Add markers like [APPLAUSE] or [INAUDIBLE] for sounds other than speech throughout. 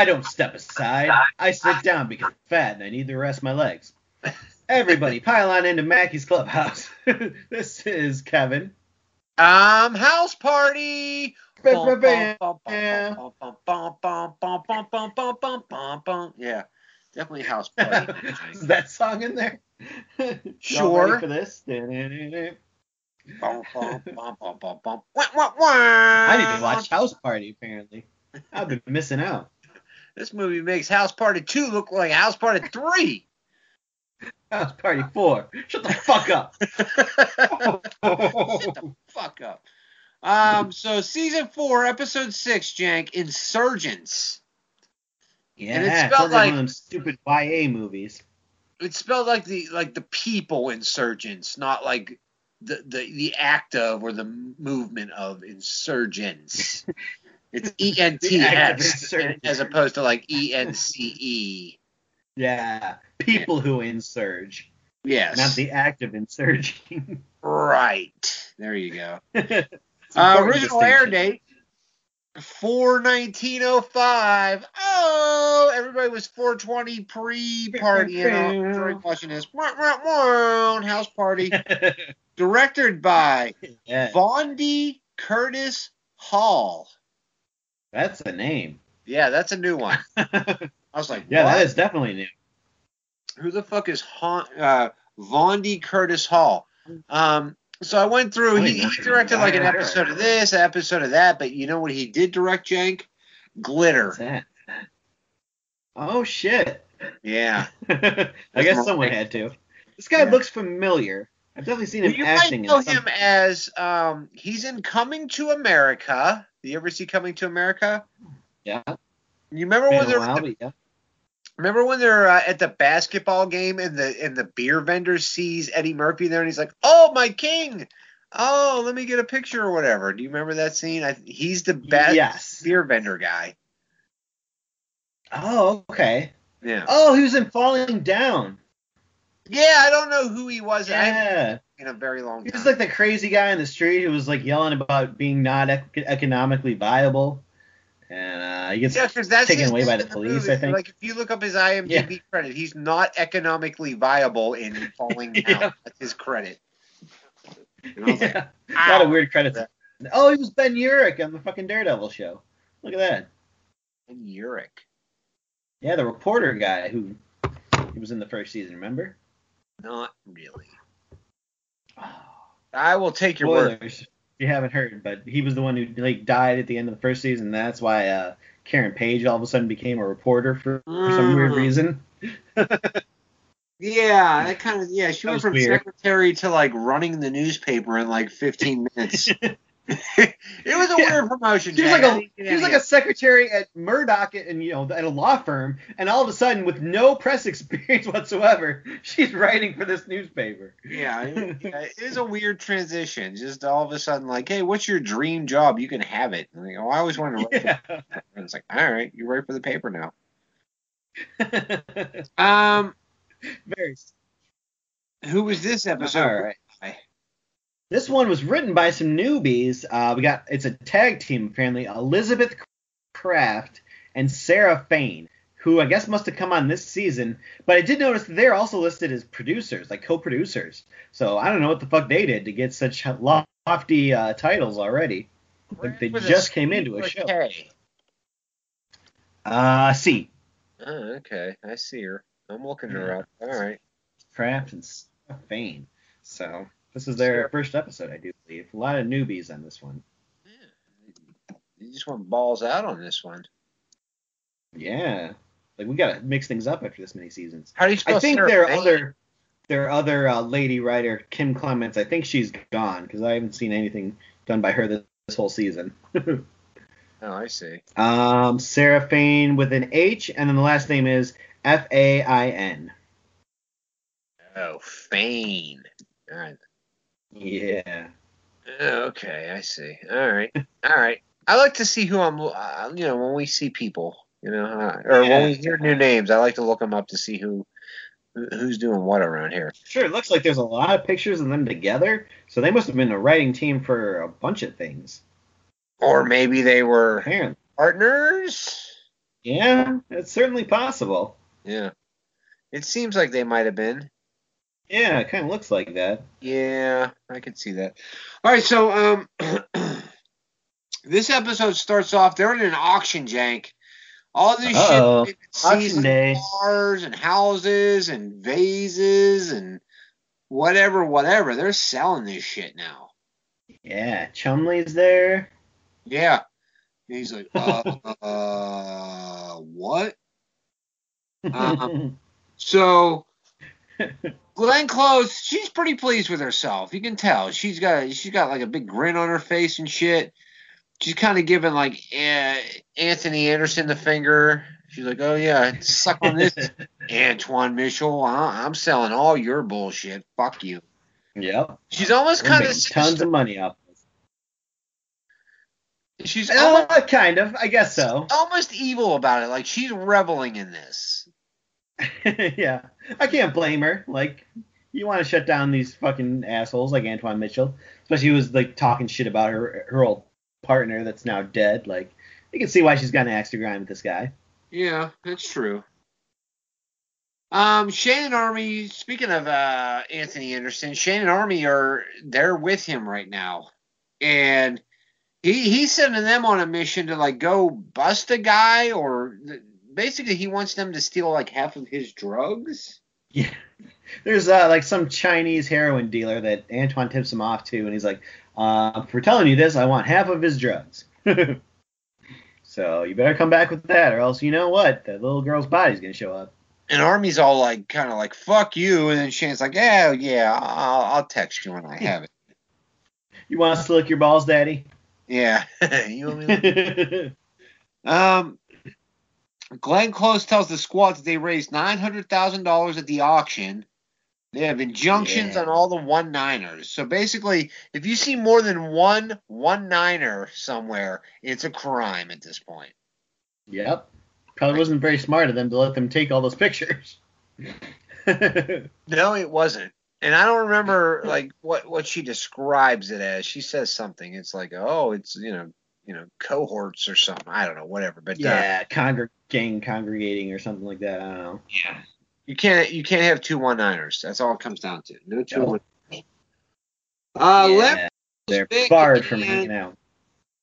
I don't step aside. I sit down because I'm fat and I need to rest my legs. Everybody pile on into Mackey's Clubhouse. this is Kevin. Um, house party. Yeah, definitely house party. is that song in there? Sure. for this? I I need to watch House Party, apparently. I've been missing out. This movie makes House Party 2 look like House Party 3. [LAUGHS] House Party 4. Shut the fuck up. [LAUGHS] Shut the fuck up. Um, so season four, episode six, Jank, Insurgents. yeah, And it's spelled like like- one of them stupid YA movies. It's spelled like the like the people insurgents, not like the the, the act of or the movement of insurgents. [LAUGHS] It's [LAUGHS] E N T The act of S [LAUGHS] insurgents. as opposed to like E N C E. Yeah, people who insurge, Yes. not the act of insurging. [LAUGHS] right. There you go. Uh, original air distinction. date four nineteen oh five. Oh, everybody was four twenty pre partying during watching this. Wah, wah, wah, House party. Directed by yeah, Vondie Curtis Hall. That's a name. Yeah, that's a new one. [LAUGHS] I was like, that that is definitely new. who the fuck is ha- uh, Vondie Curtis Hall? Um, so I went through. He, he directed like an episode of this, an episode of that, but you know what he did direct, Jank? Glitter. Oh shit. Yeah. [LAUGHS] I guess someone had to. This guy Yeah. looks familiar. I've definitely seen him you acting might know him as um, he's in Coming to America. Do you ever see Coming to America? Yeah, You remember when they're but yeah. remember when they're uh, at the basketball game and the and the beer vendor sees Eddie Murphy there and he's like, "Oh my king, oh let me get a picture or whatever." Do you remember that scene? I, he's the best Yes. beer vendor guy. Oh, okay. Yeah. Oh, he was in Falling Down. Yeah, I don't know who he was. Yeah. seen in a very long He time. was like the crazy guy in the street who was like yelling about being not ec- economically viable. And uh, he gets Yeah, 'cause that's taken away by name the police, movie. I think. Like if you look up his IMDb credit, he's not economically viable in [LAUGHS] Falling Down. Yeah. That's his credit. And I was like, yeah. [LAUGHS] A lot of weird credits. Oh, he was Ben Urich on the fucking Daredevil show. Look at that. And Urich. Yeah, the reporter guy who he was in the first season, remember? Not really. I will take your word. spoilers. If you haven't heard, but he was the one who like died at the end of the first season. That's why uh, Karen Page all of a sudden became a reporter for, for some weird Mm. reason. [LAUGHS] Yeah, that kind of yeah. She That went from weird. secretary to like running the newspaper in like 15 minutes. [LAUGHS] it was a Yeah. weird promotion. She was like a she was like a secretary at Murdock and you know at a law firm, and all of a sudden with no press [LAUGHS] experience whatsoever, she's writing for this newspaper. [LAUGHS] yeah, it, is a weird transition. Just all of a sudden, like, hey, what's your dream job? You can have it. And I go, I always wanted to write. Yeah. For and it's like, all right, you write for the paper now. [LAUGHS] Um, Very. who was this episode? All right. This one was written by some newbies. Uh, we got it's a tag team apparently. Elizabeth Craft and Sarah Fain, who I guess must have come on this season. But I did notice that they're also listed as producers, like co-producers. So I don't know what the fuck they did to get such lofty uh, titles already. Like they just came into a show. K? Uh, C. Oh, okay, I see her. I'm looking her up. All right. Craft and Sarah Fain. So this is their first episode, I do believe. A lot of newbies on this one. Yeah. You just went balls out on this one. Yeah. Like we gotta mix things up after this many seasons. How do you spell I think Sarah their Fain? other their other uh, lady writer Kim Clements. I think she's gone because I haven't seen anything done by her this, this whole season. [LAUGHS] Oh, I see. um, Sarah Fain with an H, and then the last name is F A I N. Oh, Fain. All right. Yeah. Okay, I see. All right. [LAUGHS] All right. I like to see who I'm. Uh, you know, when we see people, you know, uh, or when we hear new names, I like to look them up to see who who's doing what around here. Sure. It looks like there's a lot of pictures of them together, so they must have been a writing team for a bunch of things. Or maybe they were Apparently. partners. Yeah, it's certainly possible. Yeah. It seems like they might have been. Yeah, it kind of looks like that. Yeah, I can see that. All right, so um, [CLEARS THROAT] this episode starts off. They're in an auction jank. All this Uh-oh. shit, Auction day. cars and houses and vases and whatever, whatever. They're selling this shit now. Yeah, Chumley's there. Yeah. And he's like, uh, [LAUGHS] uh what? Um, [LAUGHS] So [LAUGHS] Glenn Close, she's pretty pleased with herself. You can tell. She's got she's got like a big grin on her face and shit. She's kind of giving like uh, Anthony Anderson the finger. She's like, "Oh yeah, suck on this, [LAUGHS] Antwon Mitchell. I- I'm selling all your bullshit. Fuck you." yep. She's almost kind of tons of money off. she's almost, Uh, kind of, I guess so. almost evil about it. Like she's reveling in this. [LAUGHS] yeah, I can't blame her. Like, you want to shut down these fucking assholes like Antwon Mitchell, especially was like talking shit about her her old partner that's now dead. Like, you can see why she's got an axe to grind with this guy. Yeah, that's true. Um, Shane and Army. Speaking of uh, Anthony Anderson, Shane and Army are they're with him right now, and he he's sending them on a mission to like go bust a guy, or basically he wants them to steal like half of his drugs. Yeah. There's uh, like some Chinese heroin dealer that Antwon tips him off to, and he's like, uh, "For telling you this, I want half of his drugs." [LAUGHS] so you better come back with that, or else you know what? That little girl's body's gonna show up. And Army's all like, kind of like, "Fuck you," and then Shane's like, "Yeah, yeah, I'll, I'll text you when I have it." You want to slick your balls, daddy? Yeah, [LAUGHS] you what I? [LAUGHS] Um, Glenn Close tells the squad that they raised nine hundred thousand dollars at the auction. They have injunctions Yeah. on all the one niners. So basically, if you see more than one one niner somewhere, it's a crime at this point. Yep. Probably wasn't very smart of them to let them take all those pictures. [LAUGHS] No, it wasn't. And I don't remember like what what she describes it as. She says something. It's like, oh, it's you know, you know, cohorts or something. I don't know, whatever. But uh, yeah, congreg- congregating or something like that. I don't know. Yeah. You can't you can't have two one niners. That's all it comes down to. No two Nope. one. Uh, yeah, they're barred from hanging out.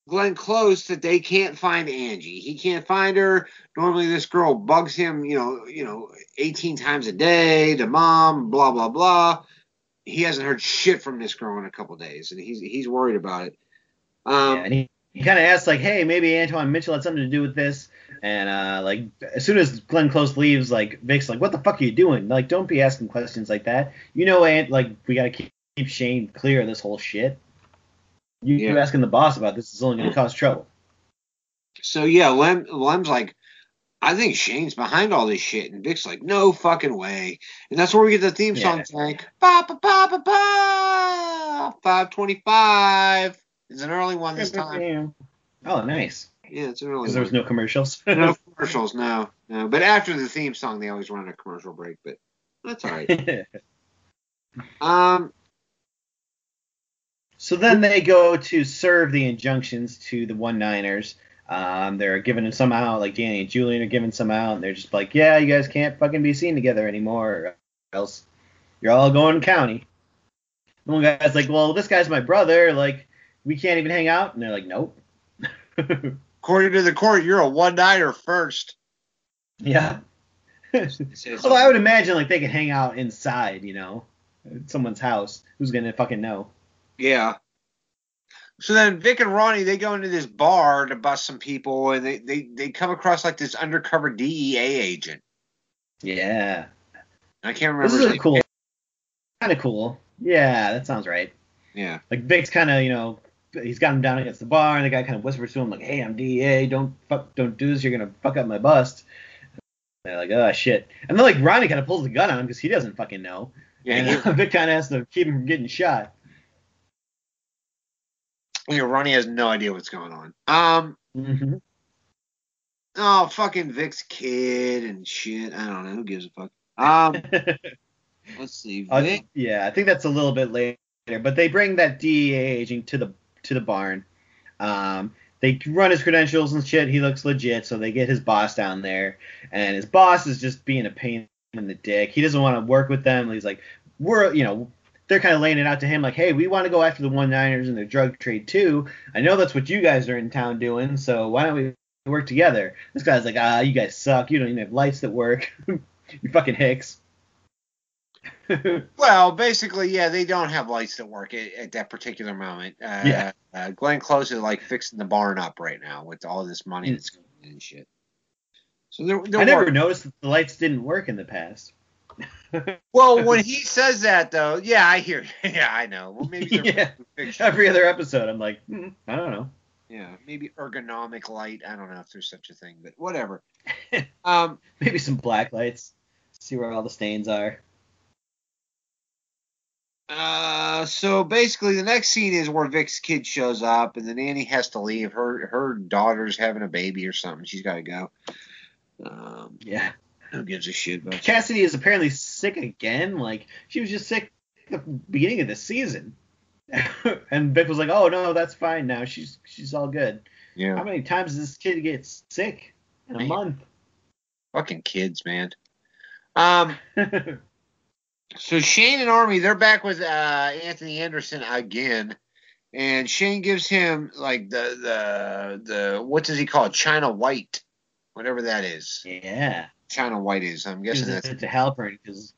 Glenn Close that they can't find Angie. He can't find her. Normally this girl bugs him, you know, you know, 18 times a day, the mom, blah blah blah. He hasn't heard shit from this girl in a couple days, and he's he's worried about it. Um, yeah, and he, he kind of asks like, "Hey, maybe Antwon Mitchell had something to do with this." And uh, like, as soon as Glenn Close leaves, like Vic's like, "What the fuck are you doing? Like, don't be asking questions like that. You know, Ant, like we gotta keep, keep Shane clear of this whole shit. You, Yeah. asking the boss about this is only gonna cause trouble." So yeah, Lem Lem's like, I think Shane's behind all this shit, and Vic's like, no fucking way. And that's where we get the theme song Yeah. tank. Ba ba ba ba ba. Five twenty five. It's an early one this time. Oh, nice. Yeah, it's an early Because there was no commercials. [LAUGHS] [LAUGHS] No commercials, no, no. But after the theme song, they always run a commercial break. But that's all right. [LAUGHS] Um, So then they go to serve the injunctions to the one Niners. Um, they're giving them some out, like Danny and Julien are giving some out, and they're just like, yeah, you guys can't fucking be seen together anymore, or else you're all going county. And one guy's like, well, this guy's my brother, like, we can't even hang out, and they're like, nope. [LAUGHS] according to the court, you're a one niner first. yeah. Says- [LAUGHS] Although I would imagine like they could hang out inside, you know, at someone's house. Who's gonna fucking know? Yeah. So then Vic and Ronnie they go into this bar to bust some people, and they they, they come across like this undercover DEA agent. Yeah. I can't remember. This is a name. cool. Kind of cool. Yeah, that sounds right. Yeah. Like Vic's kind of, you know, he's got him down against the bar, and the guy kind of whispers to him like, "Hey, I'm DEA. Don't fuck, don't do this. You're gonna fuck up my bust." And they're like, "Oh shit!" And then like Ronnie kind of pulls the gun on him because he doesn't fucking know. Yeah. and he- [LAUGHS] Vic kind of has to keep him from getting shot. know, Ronnie has no idea what's going on. Um. hmm Oh, fucking Vic's kid and shit. I don't know. Who gives a fuck? Um. [LAUGHS] let's see. Uh, yeah, I think that's a little bit later, but they bring that DEA agent to the to the barn. Um, they run his credentials and shit. He looks legit, so they get his boss down there, and his boss is just being a pain in the dick. He doesn't want to work with them. He's like, we're, you know, they're kind of laying it out to him like, hey, we want to go after the one niners and their drug trade too. I know that's what you guys are in town doing, so why don't we work together? This guy's like, ah, you guys suck. You don't even have lights that work. [LAUGHS] you fucking hicks. [LAUGHS] well, basically, yeah, they don't have lights that work at, at that particular moment. Uh, Yeah. Uh, Glenn Close is like fixing the barn up right now with all this money Mm. that's going in and shit. So they're, they're I never working. noticed that the lights didn't work in the past. [LAUGHS] Well, when he says that though, yeah, I hear. [LAUGHS] Yeah, I know. Well, maybe Yeah. Every other episode, I'm like, hmm, I don't know. Yeah, maybe ergonomic light. I don't know if there's such a thing, but whatever. um, Maybe some black lights. See where all the stains are. Uh, so basically, the next scene is where Vic's kid shows up, and the nanny has to leave. Her her daughter's having a baby or something. She's got to go. Um, Yeah. who gives a shit about Cassidy is apparently sick again. Like she was just sick at the beginning of the season. [LAUGHS] and Vic was like, "Oh no, that's fine now. She's she's all good." Yeah, How many times does this kid get sick in a Man. month? fucking kids, man. Um, [LAUGHS] so Shane and Army, they're back with uh, Anthony Anderson again, and Shane gives him like the the the what does he call it? China White, whatever that is. yeah. China White is. I'm guessing that's to Halpern because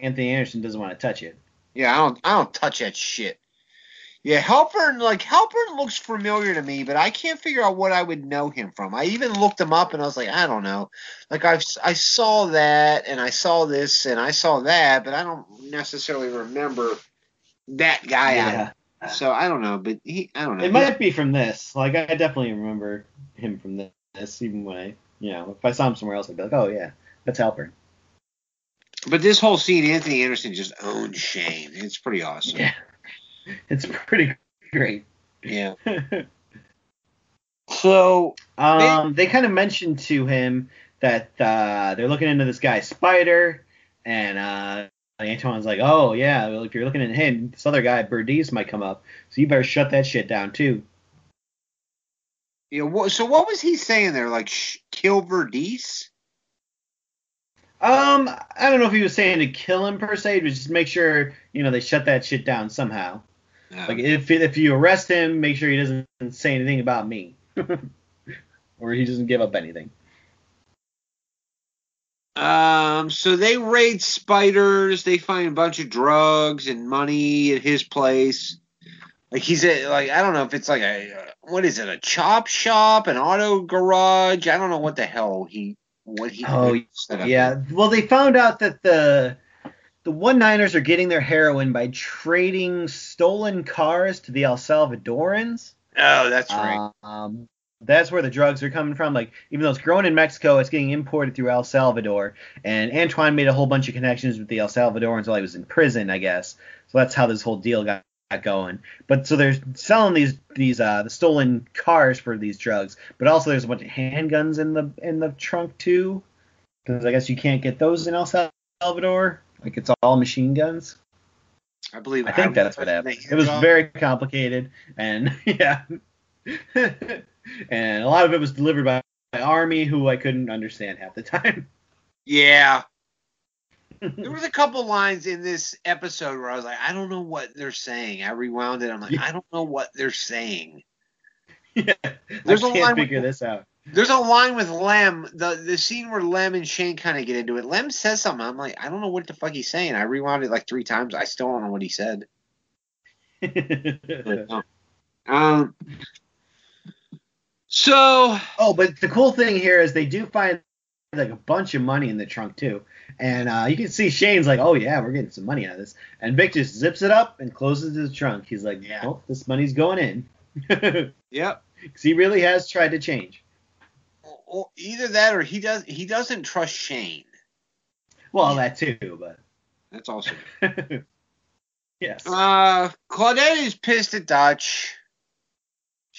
Anthony Anderson doesn't want to touch it. yeah. I don't I don't touch that shit. Yeah, Halpern like Halpern looks familiar to me, but I can't figure out what I would know him from. I even looked him up and I was like, I don't know. Like I I saw that and I saw this and I saw that, but I don't necessarily remember that guy. out So I don't know, but he I don't know. It might be from this. Like I definitely remember him from this, even when I, you know, if I saw him somewhere else, I'd be like, "Oh yeah, that's Halpern." But this whole scene, Anthony Anderson just owns Shane. It's pretty awesome. Yeah, [LAUGHS] it's pretty great. Yeah. [LAUGHS] So Um, they kind of mentioned to him that uh, they're looking into this guy Spider, and uh, Antwon's like, "Oh yeah, well if you're looking at him, this other guy Berdice might come up, so you better shut that shit down too." yeah, what, so what was he saying there? Like sh- kill Verdice? Um, I don't know if he was saying to kill him per se, but just make sure you know they shut that shit down somehow. Like if if you arrest him, make sure he doesn't say anything about me, [LAUGHS] or he doesn't give up anything. Um, so they raid spiders. They find a bunch of drugs and money at his place. Like he's at like I don't know if it's like a uh, what is it a chop shop, an auto garage. I don't know what the hell he what he Oh, Yeah. Well, they found out that the the one Niners are getting their heroin by trading stolen cars to the El Salvadorans. Oh, that's right. Um, that's where the drugs are coming from. Like, even though it's grown in Mexico, it's getting imported through El Salvador. And Antwon made a whole bunch of connections with the El Salvadorans while he was in prison, I guess. So that's how this whole deal got, got going. But so they're selling these these uh the stolen cars for these drugs, but also there's a bunch of handguns in the in the trunk too, because I guess you can't get those in El Salvador. Like it's all machine guns. I believe. I think that's what happened. It was very complicated, and [LAUGHS] yeah, and a lot of it was delivered by my army, who I couldn't understand half the time. Yeah. [LAUGHS] There was a couple lines in this episode where I was like, I don't know what they're saying. I rewound it. I'm like, Yeah. I don't know what they're saying. [LAUGHS] yeah, There's a I can't figure this out. There's a line with Lem, the the scene where Lem and Shane kind of get into it. Lem says something. I'm like, I don't know what the fuck he's saying. I rewound it like three times. I still don't know what he said. [LAUGHS] But, no. Um. So oh, but the cool thing here is they do find like a bunch of money in the trunk too, and uh, you can see Shane's like, oh yeah, we're getting some money out of this, and Vic just zips it up and closes his trunk. He's like, Yeah. oh, this money's going in, [LAUGHS] yep. because he really has tried to change. Well, either that or he does he doesn't trust Shane. Well, that too, but That's also [LAUGHS] yes. Uh, Claudette is pissed at Dutch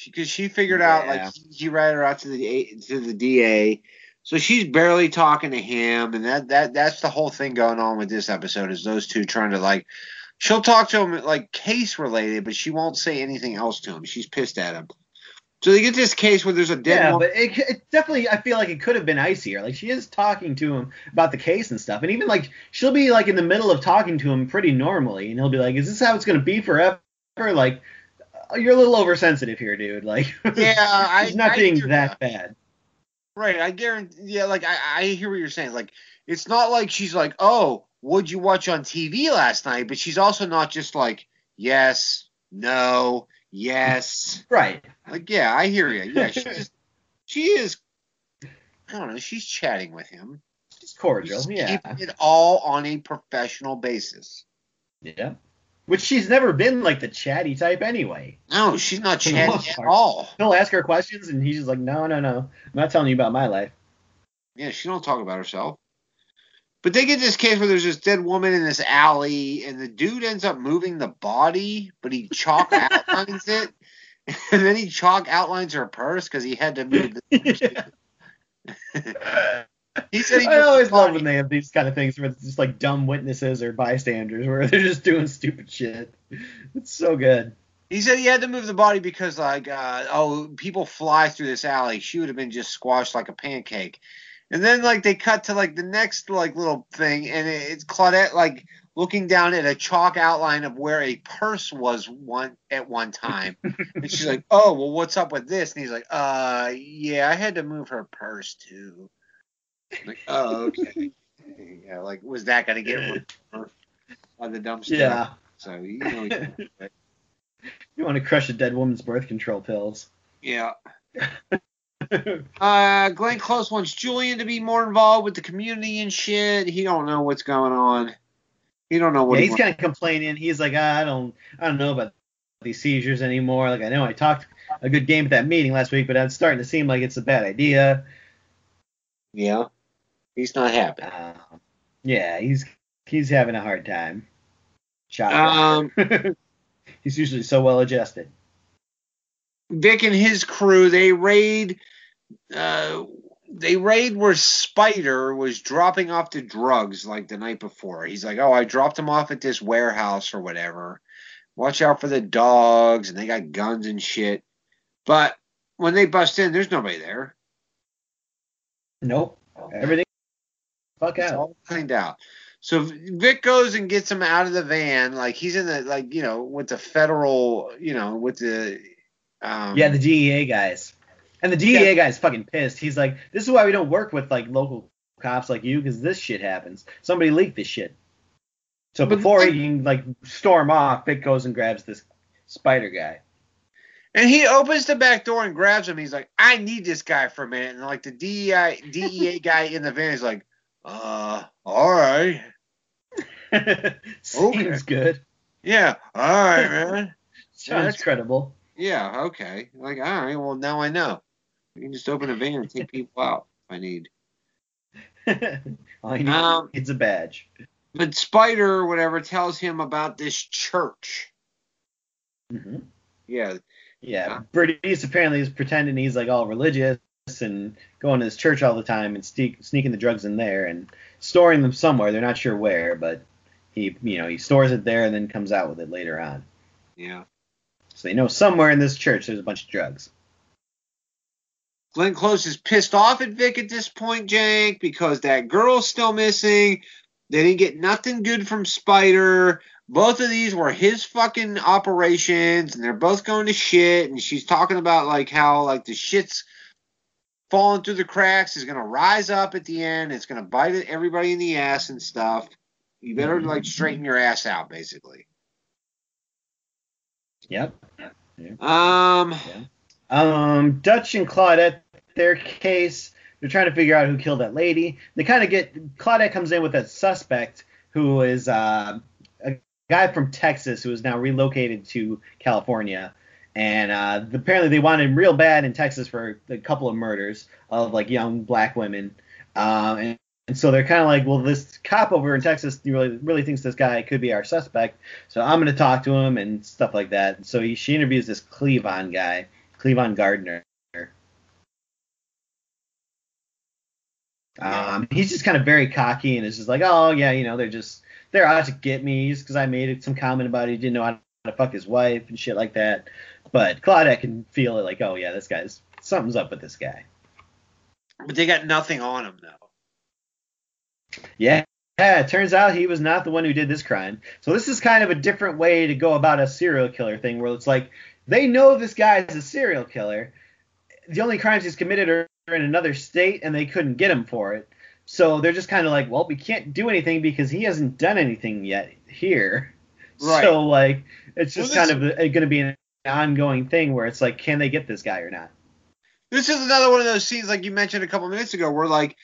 because she, figured out like he, he ratted her out to the to the DA, so she's barely talking to him, and that that that's the whole thing going on with this episode is those two trying to like. She'll talk to him like case related, but she won't say anything else to him. She's pissed at him. So they get this case where there's a dead Yeah, woman. but it, it definitely, I feel like it could have been icier. Like she is talking to him about the case and stuff, and even like she'll be like in the middle of talking to him pretty normally, and he'll be like, "Is this how it's gonna be forever?" Like, uh, you're a little oversensitive here, dude. Like, [LAUGHS] Yeah, I- he's not I being hear that ya. bad. Right, I guarantee. Yeah, like I, I hear what you're saying. Like it's not like she's like, oh, what'd you watch on TV last night? But she's also not just like, yes, no, yes. Right. Like yeah, I hear you. Yeah, she [LAUGHS] just she is. I don't know. She's chatting with him. She's cordial. She's Yeah. keeping it all on a professional basis. Yeah. Which she's never been like the chatty type anyway. No, she's not For the chatting most at all. He'll ask her questions, and he's just like, "No, no, no, I'm not telling you about my life." Yeah, she don't talk about herself. But they get this case where there's this dead woman in this alley, and the dude ends up moving the body, but he chalk [LAUGHS] outlines it, and then he chalk outlines her purse because he had to move. The, [LAUGHS] [LAUGHS] he said he I always love when they have these kind of things where it's just like dumb witnesses or bystanders where they're just doing stupid shit. It's so good. He said he had to move the body because like uh, oh people fly through this alley. She would have been just squashed like a pancake. And then like they cut to like the next like little thing and it- it's Claudette like looking down at a chalk outline of where a purse was one at one time. [LAUGHS] and she's like, "Oh, well what's up with this?" And he's like, "Uh, yeah, I had to move her purse too." I'm like, "Oh, okay." [LAUGHS] yeah, like was that going to get on the dumpster? Yeah. So, you know, You [LAUGHS] want to crush a dead woman's birth control pills. yeah. [LAUGHS] Uh, Glenn Close wants Julien to be more involved with the community and shit. He don't know what's going on. He don't know what yeah, he he's kind of complaining. He's like, "Ah, I don't, I don't know about these seizures anymore. Like, I know I talked a good game at that meeting last week, but it's starting to seem like it's a bad idea. Yeah, he's not happy. Uh, yeah, he's he's having a hard time. Um, [LAUGHS] he's usually so well adjusted. Vic and his crew they raid. Uh, they raid where Spider was dropping off the drugs like the night before. He's like, "Oh, I dropped them off at this warehouse or whatever. Watch out for the dogs, and they got guns and shit." But when they bust in, there's nobody there. Nope. Everything. Fuck It's out. all cleaned out. So Vic goes and gets him out of the van, like he's in the like you know with the federal, you know with the. Um, Yeah, the DEA guys. And the DEA Yeah. is fucking pissed. He's like, this is why we don't work with like local cops like you, because this shit happens. Somebody leaked this shit. So before he can like storm off, Vic goes and grabs this spider guy. And he opens the back door and grabs him. He's like, I need this guy for a minute. And like the DEI, DEA [LAUGHS] guy in the van is like, uh, all right. [LAUGHS] Seems good. Yeah, all right, man. [LAUGHS] Sounds that's- credible. Yeah, okay. Like, all right, well, now I know. I can just open a van and take [LAUGHS] people out if I need. He Um, is a badge. But Spider or whatever tells him about this church. hmm Yeah, Yeah, Bernice apparently is pretending he's like all religious and going to this church all the time and sneak, sneaking the drugs in there and storing them somewhere. They're not sure where, but he, you know, he stores it there and then comes out with it later on. yeah. So they know somewhere in this church there's a bunch of drugs. Glenn Close is pissed off at Vic at this point, Jank, because that girl's still missing. They didn't get nothing good from Spider. Both of these were his fucking operations, and they're both going to shit. And she's talking about like how like the shit's falling through the cracks is gonna rise up at the end. It's gonna bite everybody in the ass and stuff. You better like straighten your ass out, basically. Yep. Um, Um, Dutch and Claudette, their case, they're trying to figure out who killed that lady. They kind of get Claudette comes in with a suspect who is uh, a guy from Texas who is now relocated to California, and uh, apparently they wanted him real bad in Texas for a couple of murders of like young black women, um, and, and so they're kind of like, well, this cop over in Texas really really thinks this guy could be our suspect, so I'm gonna talk to him and stuff like that. So he, she interviews this Cleavon guy. Cleavon Gardner. Um, he's just kind of very cocky and is just like, oh yeah, you know, they're just they're out to get me just because I made some comment about he didn't know how to fuck his wife and shit like that. But Claudette can feel it like, oh yeah, this guy's something's up with this guy. But they got nothing on him though. Yeah. Yeah, it turns out he was not the one who did this crime. So this is kind of a different way to go about a serial killer thing where it's like they know this guy is a serial killer. The only crimes he's committed are in another state and they couldn't get him for it. So they're just kind of like, well, we can't do anything because he hasn't done anything yet here. [LAUGHS] Right. So like it's just Well, kind of going to be an ongoing thing where it's like, can they get this guy or not? This is another one of those scenes like you mentioned a couple minutes ago where like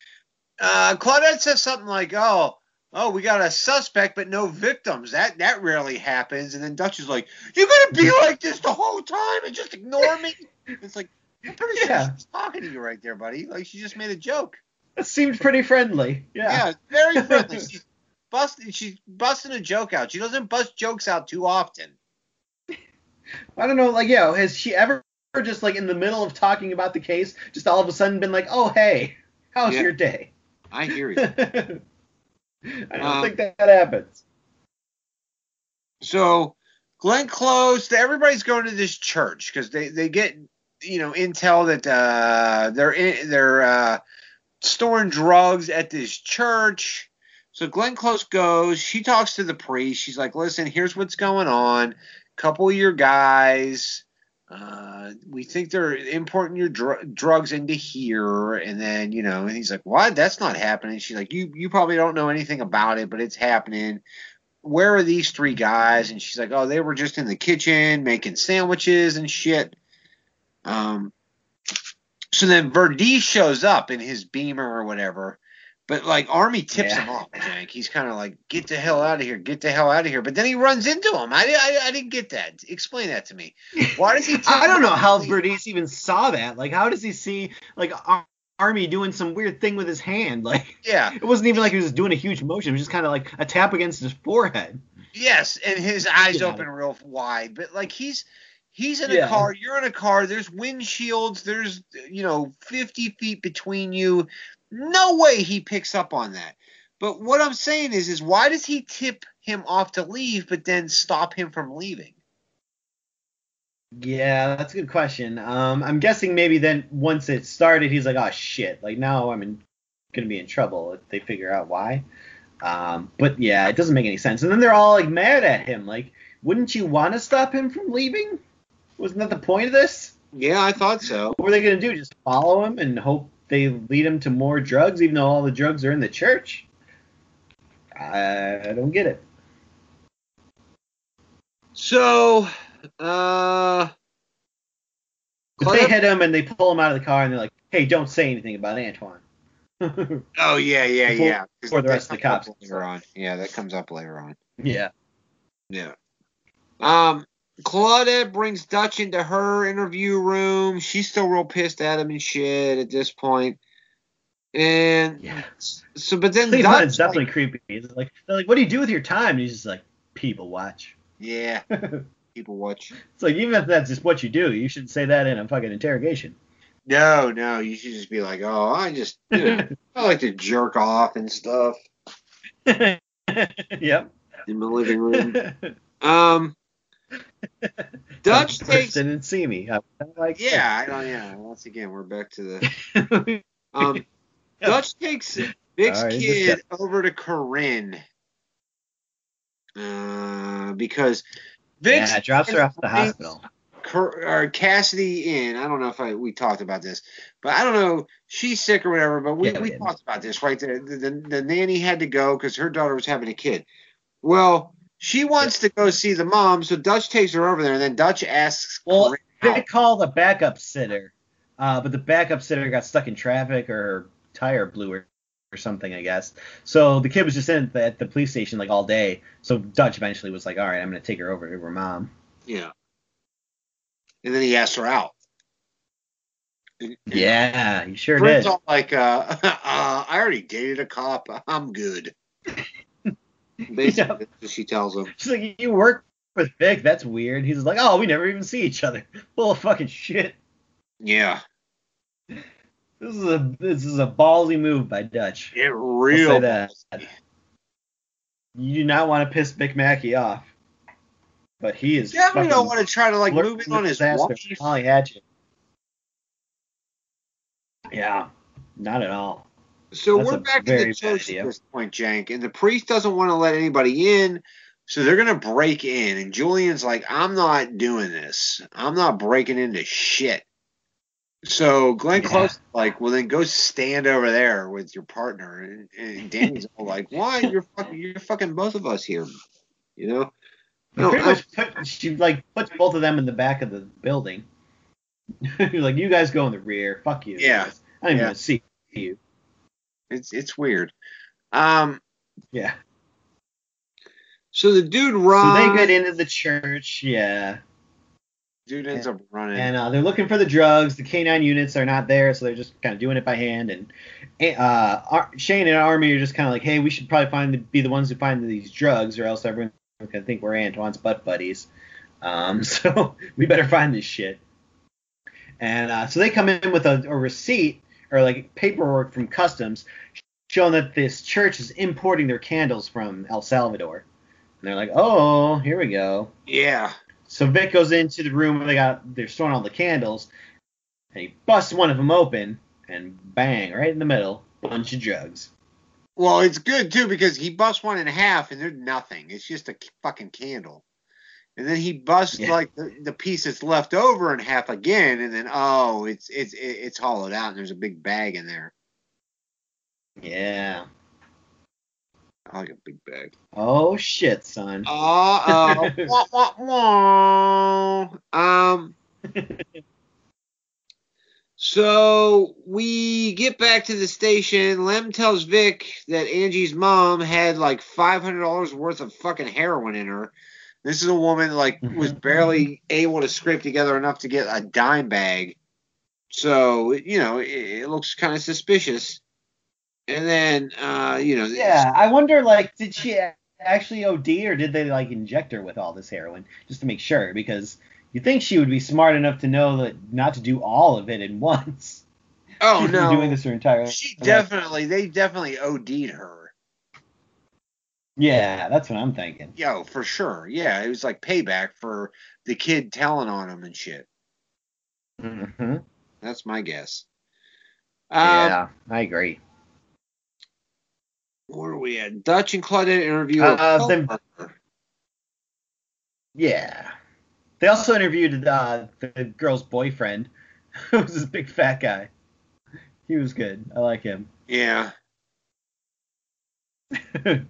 uh, Claudette says something like, "Oh, oh, we got a suspect but no victims. That that rarely happens." And then Dutch is like, "You're gonna be [LAUGHS] like this the whole time and just ignore me?" It's like I'm pretty sure Yeah. she's talking to you right there, buddy. Like she just made a joke. It seemed pretty friendly. Yeah, Yeah. very friendly. [LAUGHS] she's busting. She's busting a joke out. She doesn't bust jokes out too often. I don't know, like, yeah, has she ever just like in the middle of talking about the case, just all of a sudden been like, oh hey, how's Yeah. your day? I hear [LAUGHS] I don't Um, think that, that happens. So Glenn Close, everybody's going to this church because they, they get you know intel that uh, they're in, they're uh, storing drugs at this church. So Glenn Close goes. She talks to the priest. She's like, "Listen, here's what's going on. Couple of your guys." Uh, we think they're importing your dr- drugs into here, and then you know, and he's like, "What? That's not happening." She's like, "You you probably don't know anything about it, but it's happening." where are these three guys? And she's like, oh, they were just in the kitchen making sandwiches and shit. Um, so then Verdi shows up in his beamer or whatever, but like Army tips Yeah. him off. Jank. He's kind of like, get the hell out of here, get the hell out of here. But then he runs into him. I, I, I didn't get that. Explain that to me. Why does he? tip [LAUGHS] I don't know how Verdice even saw that. Like, how does he see like Army doing some weird thing with his hand? [LAUGHS] Like, Yeah. it wasn't even like he was doing a huge motion. It was just kind of like a tap against his forehead. Yes, and his eyes Yeah. open real wide, but like he's he's in a car, you're in a car, there's windshields, there's you know 50 feet between you. No way he picks up on that. But what I'm saying is is why does he tip him off to leave but then stop him from leaving? Yeah, that's a good question. Um, I'm guessing maybe then once it started, he's like, oh shit, like now I'm in, gonna be in trouble if they figure out why. Um, but yeah, it doesn't make any sense. And then they're all like mad at him. Like, wouldn't you want to stop him from leaving? Wasn't that the point of this? Yeah, I thought so. What were they gonna do? Just follow him and hope they lead him to more drugs, even though all the drugs are in the church? I, don't get it. So, uh If they hit him and they pull him out of the car and they're like, "Hey, don't say anything about Antwon." [LAUGHS] Oh yeah, yeah, Before- yeah. before the rest of the cops. Later on. Yeah, that comes up later on. yeah. Yeah. Um, Claudette brings Dutch into her interview room. She's still real pissed at him and shit at this point. And Yeah. so, but then Dutch, is definitely creepy. He's like, they're like, "What do you do with your time?" And he's just like, "People watch." yeah, [LAUGHS] people watch. It's like even if that's just what you do, you shouldn't say that in a fucking interrogation. No, no, you should just be like, oh, I just, you know, [LAUGHS] I like to jerk off and stuff [LAUGHS] yep. in my living room. Um, Dutch takes, and see me. I, I like yeah, I don't, yeah. Once again, we're back to the. [LAUGHS] Um, Dutch takes Vic's All right, kid over to Corinne uh, because Vic's yeah, drops her off at the hospital. Or Cassidy in. I don't know if I we talked about this, but I don't know. She's sick or whatever. But we, Yeah, we we talked about this right there. The, the, the nanny had to go because her daughter was having a kid. Well, she wants to go see the mom, so Dutch takes her over there, and then Dutch asks Well, Corinne They out. call the backup sitter, uh, but the backup sitter got stuck in traffic or her tire blew her or something, I guess. So the kid was just in at the, at the police station like all day. So Dutch eventually was like, "All right, I'm gonna take her over to her mom." Yeah. And then he asked her out. And- and Yeah, he sure Corinne's did. all like, uh, [LAUGHS] uh, I already dated a cop. I'm good. [LAUGHS] [LAUGHS] Basically, what she tells him. She's like, "You work with Vic? That's weird." He's like, "Oh, we never even see each other." [LAUGHS] Full of fucking shit. Yeah. This is a this is a ballsy move by Dutch. It I'll real. say that. You do not want to piss Vic Mackey off. but he is Definitely don't want to try to like move in on his disaster. wife. Molly had you. Yeah, not at all. So That's we're back to the church at this point, Jank, and the priest doesn't want to let anybody in, so they're gonna break in. And Julien's like, "I'm not doing this. I'm not breaking into shit." So Glenn Yeah. Close like, "Well, then go stand over there with your partner." And, and [LAUGHS] Danny's all like, "Why? You're fucking, you're fucking both of us here." You know? No, pretty I- much put, she like puts both of them in the back of the building. [LAUGHS] like you guys go in the rear. Fuck you. Yeah. guys. I don't even Yeah. want to see you. It's it's weird. Um. Yeah. So the dude runs. So they get into the church. Yeah. dude ends up running. and uh, they're looking for the drugs. The canine units are not there, so they're just kind of doing it by hand. And uh, Ar- Shane and Army are just kind of like, hey, we should probably find the, be the ones who find these drugs, or else everyone's gonna think we're Antwon's butt buddies. Um, [LAUGHS] so we better find this shit. And uh, so they come in with a, a receipt or like paperwork from customs showing that this church is importing their candles from El Salvador. And they're like, oh, here we go. yeah. So Vic goes into the room where they got they're storing all the candles, and he busts one of them open, and bang, right in the middle, bunch of drugs. Well, it's good too because he busts one in half and there's nothing. It's just a fucking candle. And then he busts Yeah. like the, the piece that's left over in half again, and then oh, it's it's it's hollowed out and there's a big bag in there. Yeah. I like a big bag. Oh shit, son. Uh oh. [LAUGHS] wah, wah, wah. Um. [LAUGHS] So we get back to the station. Lem tells Vic that Angie's mom had like five hundred dollars worth of fucking heroin in her. This is a woman like was barely able to scrape together enough to get a dime bag. So you know it, it looks kind of suspicious. And then uh, you know yeah, I wonder, like, did she actually OD, or did they like inject her with all this heroin just to make sure? Because you think she would be smart enough to know that not to do all of it at once. oh [LAUGHS] She's no, doing this her entire. she definitely they definitely OD'd her. Yeah, that's what I'm thinking. Yo, for sure. Yeah, it was like payback for the kid telling on him and shit. hmm That's my guess. Um, Yeah, I agree. Where are we at? Dutch and Claudette interview. Uh, then- Yeah. They also interviewed uh, the girl's boyfriend, [LAUGHS] who was this big fat guy. He was good. I like him. Yeah. [LAUGHS]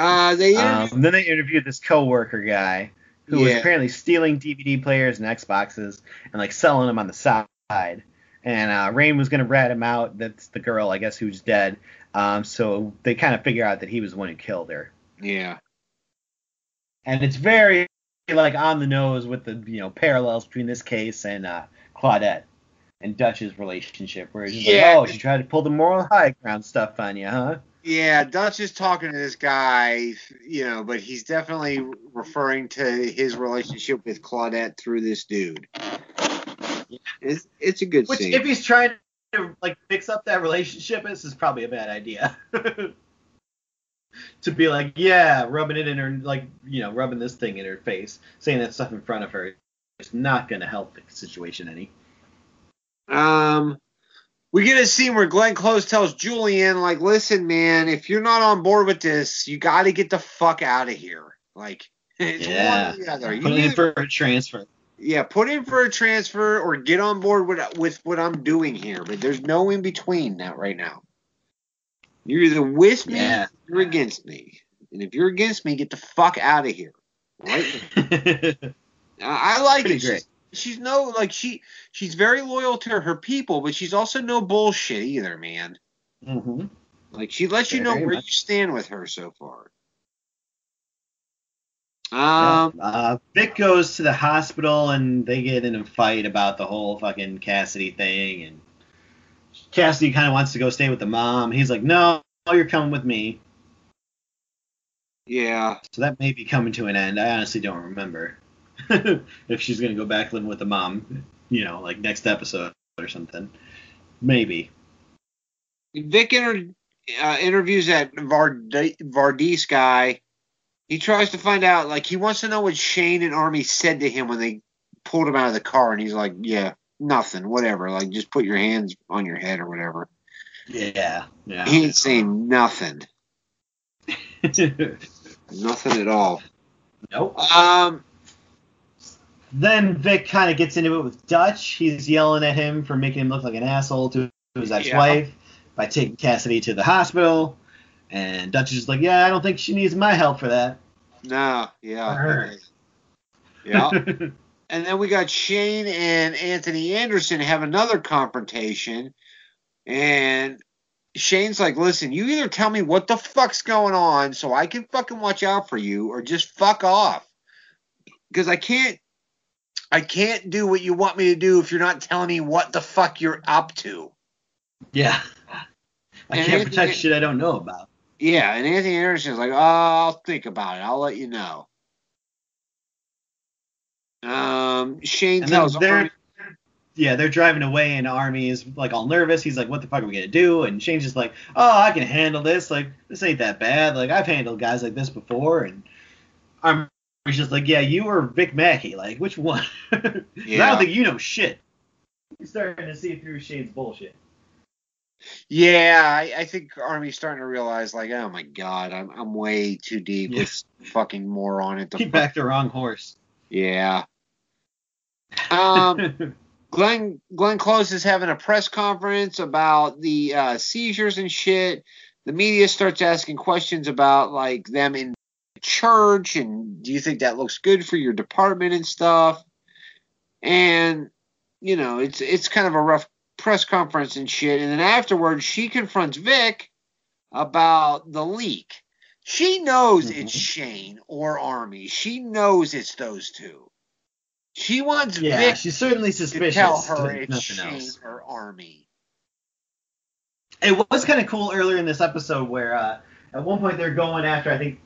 Uh, they um, then they interviewed this coworker guy who was apparently stealing DVD players and Xboxes and like selling them on the side. And uh, Rain was gonna rat him out. That's the girl, I guess, who's dead. Um, so they kind of figure out that he was the one who killed her. yeah. and it's very like on the nose with the you know parallels between this case and uh, Claudette and Dutch's relationship, where it's just Yeah. like, oh, she tried to pull the moral high ground stuff on you, huh? Yeah, Dutch is talking to this guy, you know, but he's definitely referring to his relationship with Claudette through this dude. It's, it's a good Which, scene. if he's trying to like fix up that relationship, this is probably a bad idea. [LAUGHS] to be like, yeah, rubbing it in her, like you know, rubbing this thing in her face, saying that stuff in front of her, is not gonna help the situation any. Um, we get a scene where Glenn Close tells Julien, like, listen, man, if you're not on board with this, you got to get the fuck out of here. Like, [LAUGHS] it's Yeah. one or the other. You Put in for a transfer. yeah, put in for a transfer or get on board with with what I'm doing here. But there's no in between now, right now. You're either with me Yeah. or you're against me. And if you're against me, get the fuck out of here. Right? [LAUGHS] I I like Pretty it. great. She's, she's no like she she's very loyal to her people, but she's also no bullshit either, man. hmm Like she lets you know where much. you stand with her so far. Um, uh, Vic goes to the hospital and they get in a fight about the whole fucking Cassidy thing, and Cassidy kind of wants to go stay with the mom. He's like, no, you're coming with me. yeah, So that may be coming to an end. I honestly don't remember [LAUGHS] if she's gonna go back living with the mom, you know, like next episode or something. Maybe. Vic inter- uh, interviews that Vard- Vardis guy, He tries to find out, like he wants to know what Shane and Army said to him when they pulled him out of the car, and he's like, "Yeah, nothing, whatever. Like just put your hands on your head or whatever." Yeah, yeah. He ain't saying nothing, [LAUGHS] nothing at all. nope. Um, Then Vic kind of gets into it with Dutch. He's yelling at him for making him look like an asshole to his ex-wife by taking Cassidy to the hospital. And Dutch is just like, yeah, I don't think she needs my help for that. no, yeah, Her. yeah. [LAUGHS] And then we got Shane and Anthony Anderson have another confrontation. And Shane's like, listen, you either tell me what the fuck's going on so I can fucking watch out for you or just fuck off. Because I can't I can't do what you want me to do if you're not telling me what the fuck you're up to. yeah. I And can't Anthony- protect shit I don't know about. Yeah, and Anthony Anderson's like, oh, I'll think about it. I'll let you know. Um, Shane And tells they're, Army, yeah, they're driving away, and Army is like all nervous. He's like, "What the fuck are we gonna do?" And Shane's just like, "Oh, I can handle this. Like, this ain't that bad. Like, I've handled guys like this before." And Army's just like, "Yeah, you or Vic Mackey. Like, which one?" 'Cause [LAUGHS] I don't think you know shit. He's starting to see through Shane's bullshit. Yeah, I, I think Army's starting to realize, like, oh my god, I'm I'm way too deep Yeah. with fucking moron at the He backed the wrong horse. Yeah. Um, [LAUGHS] Glenn Glenn Close is having a press conference about the uh, seizures and shit. The media starts asking questions about like them in church and do you think that looks good for your department and stuff. And you know, it's it's kind of a rough press conference and shit. And then afterwards, she confronts Vic about the leak. She knows Mhm. it's Shane or Army. She knows it's those two. She wants yeah, Vic she's certainly to suspicious. tell her it's Shane else. or Army. It was kind of cool earlier in this episode where uh, at one point they're going after, I think,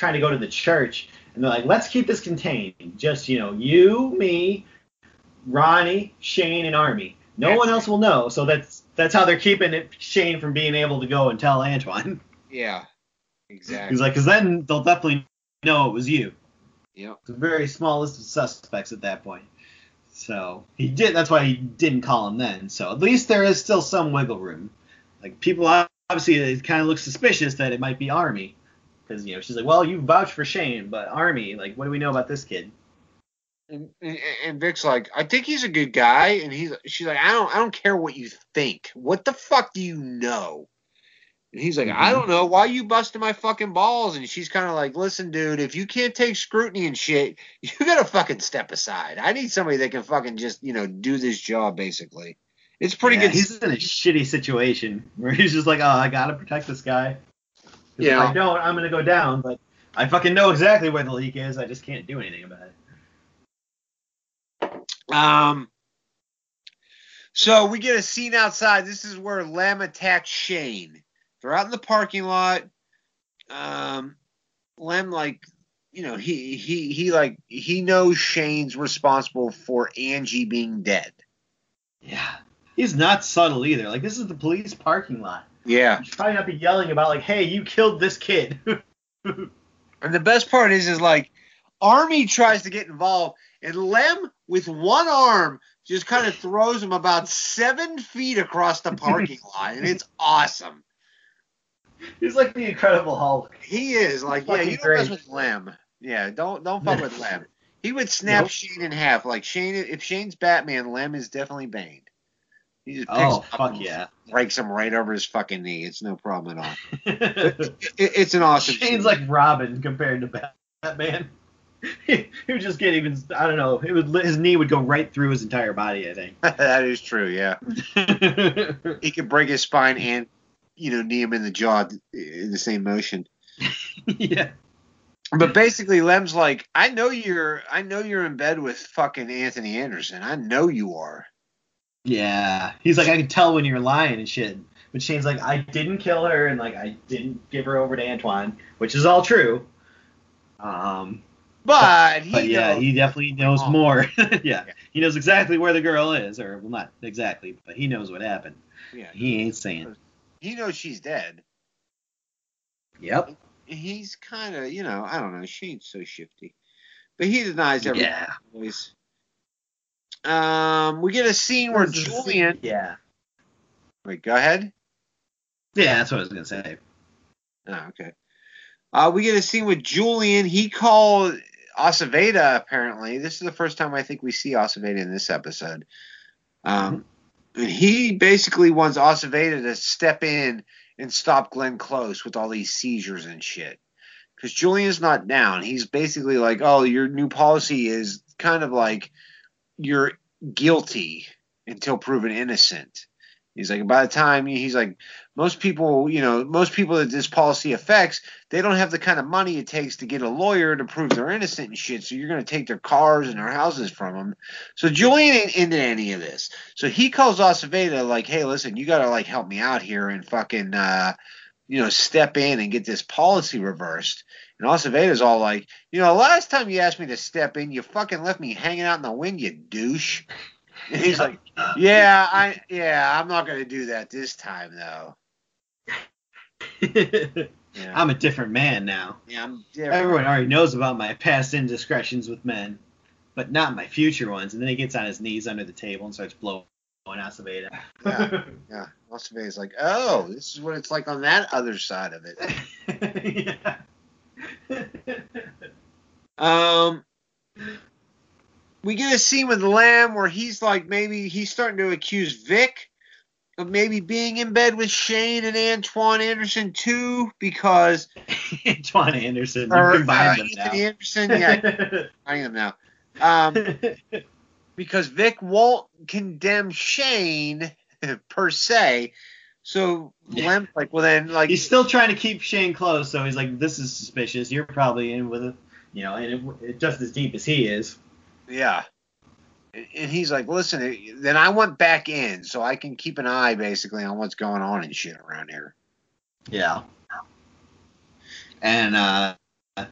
trying to go to the church, and they're like, let's keep this contained. Just, you know, you, me, Ronnie, Shane, and Army. No one else will know, so that's that's how they're keeping it Shane from being able to go and tell Antwon. Yeah, exactly. He's like, because then they'll definitely know it was you. yep. It's a very small list of suspects at that point. So he did. That's why he didn't call him then. So at least there is still some wiggle room. Like people obviously it kind of looks suspicious that it might be Army, because you know she's like, well, you vouched for Shane, but Army, like, what do we know about this kid? And, and, Vic's like, I think he's a good guy, and he's she's like, I don't I don't care what you think. What the fuck do you know? And he's like, I Mhm. don't know. Why you busting my fucking balls? And she's kind of like, Listen, dude, if you can't take scrutiny and shit, [LAUGHS] you gotta fucking step aside. I need somebody that can fucking just you know do this job basically. It's pretty Yeah, good. He's in a shitty situation where he's just like, oh, I gotta protect this guy. Yeah. If I don't, I'm gonna go down. But I fucking know exactly where the leak is. I just can't do anything about it. Um. So we get a scene outside. This is where Lem attacks Shane. They're out in the parking lot. Um, Lem like, you know, he he he like he knows Shane's responsible for Angie being dead. Yeah. He's not subtle either. Like this is the police parking lot. Yeah. You should probably not be yelling about like, hey, you killed this kid. [LAUGHS] And the best part is, is like, Army tries to get involved, and Lem with one arm just kind of throws him about seven feet across the parking [LAUGHS] lot, and it's awesome. He's like the Incredible Hulk. He is like, yeah, Fucking you don't mess with Lem. Yeah, don't don't fuck with Lem. He would snap Nope. Shane in half. Like Shane, if Shane's Batman, Lem is definitely Bane. He just picks Oh fuck and yeah. breaks him right over his fucking knee. It's no problem at all. [LAUGHS] It, it's an awesome. Shane's scene. like Robin compared to Batman. he, [LAUGHS] he would just get even. I don't know. It would his knee would go right through his entire body. I think. [LAUGHS] that is true. Yeah, he could break his spine and you know knee him in the jaw in the same motion. yeah. But basically, Lem's like, I know you're, I know you're in bed with fucking Anthony Anderson. I know you are. Yeah. He's like, I can tell when you're lying and shit. But Shane's like, I didn't kill her and like I didn't give her over to Antwon, which is all true. Um, But he but yeah, he definitely knows more. [LAUGHS] yeah, he knows exactly where the girl is, or well, not exactly, but he knows what happened. Yeah, He ain't saying. he knows she's dead. Yep. he's kind of, you know, I don't know. Shane's so shifty, but he denies everything. Yeah. Always. Um, we get a scene where Julien. Yeah. Wait, go ahead. Yeah, that's what I was gonna say. Oh, okay. Uh, we get a scene with Julien. He called Aceveda. Apparently, this is the first time I think we see Aceveda in this episode. Um, and he basically wants Aceveda to step in and stop Glenn Close with all these seizures and shit. Because Julien's not down. He's basically like, oh, your new policy is kind of like you're guilty until proven innocent. He's like, by the time he's like, most people, you know, most people that this policy affects, they don't have the kind of money it takes to get a lawyer to prove they're innocent and shit. So you're going to take their cars and their houses from them. So Julien ain't into any of this. So he calls Aceveda like, hey, listen, you got to like help me out here and fucking, uh, you know, step in and get this policy reversed. And Aceveda's all like, you know, last time you asked me to step in, you fucking left me hanging out in the wind, you douche. [LAUGHS] And he's like, yeah, I yeah, I'm not gonna do that this time though. Yeah, [LAUGHS] I'm a different man now. yeah I'm different. Everyone already knows about my past indiscretions with men, but not my future ones. And then he gets on his knees under the table and starts blowing Aceveda. Yeah. [LAUGHS] Yeah, Aceveda's like, oh, this is what it's like on that other side of it. yeah. [LAUGHS] Um, we get a scene with Lem where he's like, maybe he's starting to accuse Vic of maybe being in bed with Shane and Antwon Anderson too, because [LAUGHS] Antwon Anderson. You or, uh, them Anthony Anderson, yeah, [LAUGHS] combining them now. Um, now. because Vic won't condemn Shane per se. So Yeah. Lem's like, well then, like, he's still trying to keep Shane close, so he's like, "This is suspicious. You're probably in with it, you know, and it, it, just as deep as he is." yeah. And he's like, listen, then I went back in so I can keep an eye basically on what's going on and shit around here. Yeah. And uh,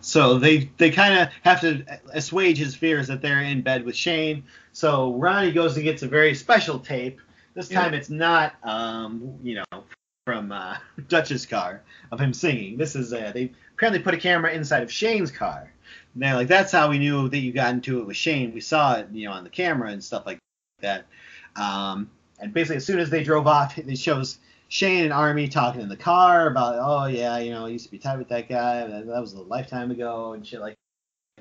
so they they kind of have to assuage his fears that they're in bed with Shane. So Ronnie goes and gets a very special tape. This Yeah. time it's not, um, you know, from uh, [LAUGHS] Dutch's car of him singing. This is uh, they apparently put a camera inside of Shane's car. They're like, that's how we knew that you got into it with Shane. We saw it, you know, on the camera and stuff like that. Um, and basically, as soon as they drove off, [LAUGHS] it shows Shane and Army talking in the car about, oh yeah, you know, I used to be tight with that guy. That, that was a lifetime ago and shit like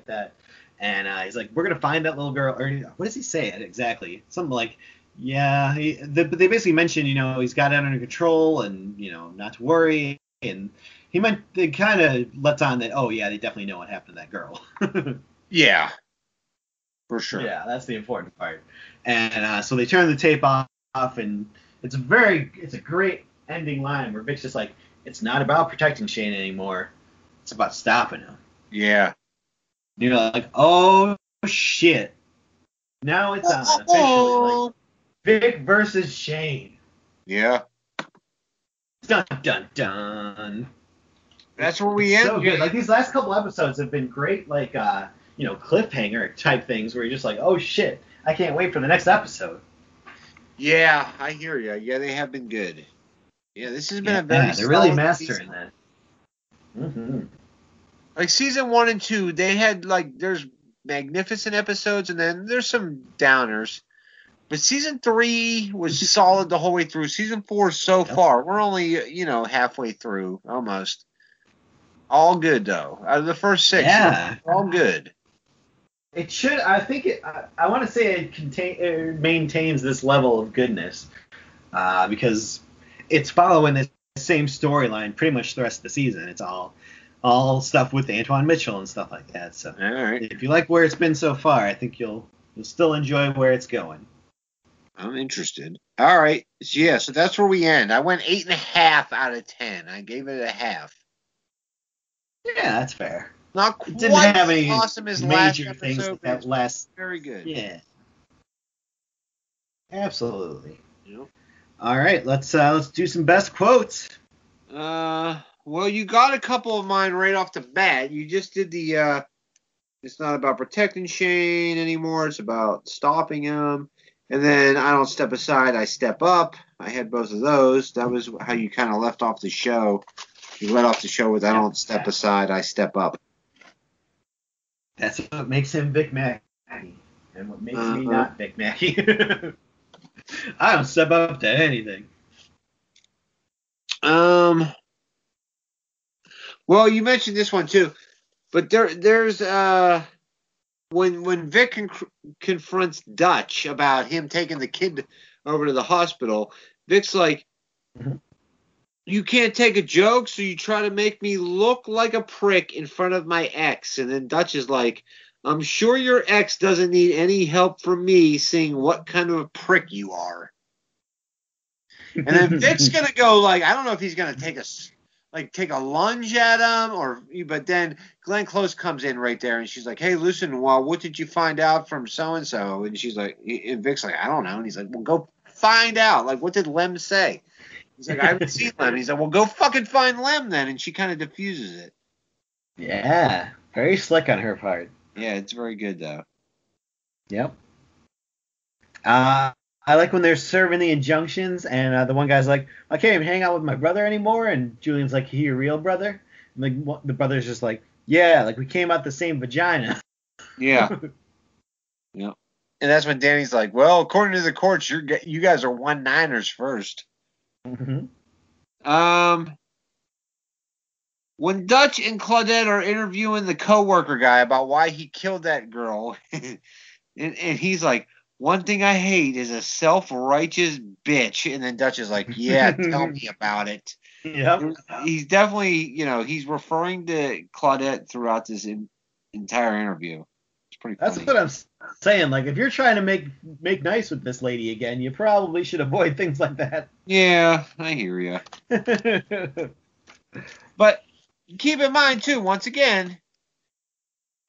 that. And uh, he's like, we're gonna find that little girl. Or what does he say exactly? Something like, yeah. He, the, but they basically mention, you know, he's got it under control and you know, not to worry. And he meant they kind of lets on that, oh yeah, they definitely know what happened to that girl. [LAUGHS] Yeah. For sure. Yeah, that's the important part. And uh, so they turn the tape off, and it's a very, it's a great ending line where Vic's just like, it's not about protecting Shane anymore, it's about stopping him. Yeah. You're like, oh shit, now it's on officially, like Vic versus Shane. Yeah. Dun dun dun. That's where we end. so good. Like these last couple episodes have been great, like uh, you know, cliffhanger type things where you're just like, oh shit, I can't wait for the next episode. Yeah, I hear you. Yeah, they have been good. Yeah, this has been a very Yeah, they're really mastering season. that. Mm-hmm. Like season one and two, they had like there's magnificent episodes and then there's some downers. But season three was solid the whole way through. Season four so Yep. far, we're only you know halfway through almost. All good though. Out of the first six, Yeah. all good. It should. I think it. I, I want to say it contain it maintains this level of goodness uh, because it's following the same storyline pretty much the rest of the season. It's all all stuff with Antwon Mitchell and stuff like that. So All right, if you like where it's been so far, I think you'll you'll still enjoy where it's going. I'm interested. All right, so yeah, so that's where we end. I went eight and a half out of ten. I gave it a half. Yeah, that's fair. Not It quite didn't have any as awesome as last major episode, things but that last. very good. Yeah. Absolutely. Know? All right, let's uh, let's do some best quotes. Uh, well, you got a couple of mine right off the bat. You just did the. uh It's not about protecting Shane anymore. It's about stopping him. And then I don't step aside. I step up. I had both of those. That was how you kind of left off the show. You led off the show with "I don't step aside, I step up." That's what makes him Vic Mackey, and what makes me Uh-huh. not Vic Mackey. [LAUGHS] I don't step up to anything. Um. Well, you mentioned this one too, but there, there's uh, when when Vic con- confronts Dutch about him taking the kid over to the hospital, Vic's like, Mhm. "You can't take a joke, so you try to make me look like a prick in front of my ex." And then Dutch is like, "I'm sure your ex doesn't need any help from me, seeing what kind of a prick you are." And then [LAUGHS] Vic's gonna go like I don't know if he's gonna take a like take a lunge at him or but then Glenn Close comes in right there and she's like, Hey listen, well what did you find out from so and so? And she's like and Vic's like, I don't know and he's like, Well go find out. Like what did Lem say? He's like, I haven't seen Lem. He's like, Well go fucking find Lem then and she kinda diffuses it. yeah, very slick on her part. Yeah, it's very good though. Yep. Uh, I like when they're serving the injunctions, and uh, the one guy's like, "I can't even hang out with my brother anymore," and Julien's like, "He your real brother?" And like what- the brother's just like, "Yeah, like we came out the same vagina." Yeah. [LAUGHS] yeah. And that's when Danny's like, Well, according to the courts, you're you guys are one niners first. Mhm. Um, when Dutch and Claudette are interviewing the coworker guy about why he killed that girl, [LAUGHS] and, and he's like, "One thing I hate is a self-righteous bitch," and then Dutch is like, "Yeah, tell [LAUGHS] me about it." Yep. He's definitely, you know, he's referring to Claudette throughout this in, entire interview. It's pretty That's funny. what I'm saying. Like, if you're trying to make make nice with this lady again, you probably should avoid things like that. yeah, I hear you. [LAUGHS] But keep in mind too, once again,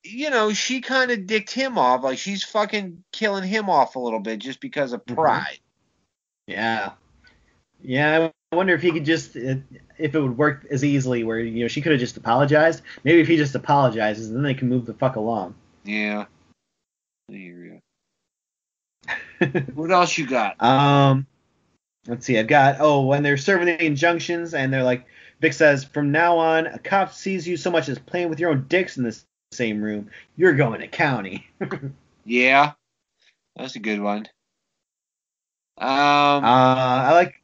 you know, she kind of dicked him off. Like she's fucking killing him off a little bit just because of Mhm. pride. yeah. Yeah. I wonder if he could just if it would work as easily where you know she could have just apologized. Maybe if he just apologizes, then they can move the fuck along. Yeah. I hear you. [LAUGHS] What else you got? Um, let's see. I've got oh when they're serving the injunctions and they're like Vic says from now on a cop sees you so much as playing with your own dicks in the s- same room, you're going to county. [LAUGHS] Yeah. That's a good one. Um Uh, I like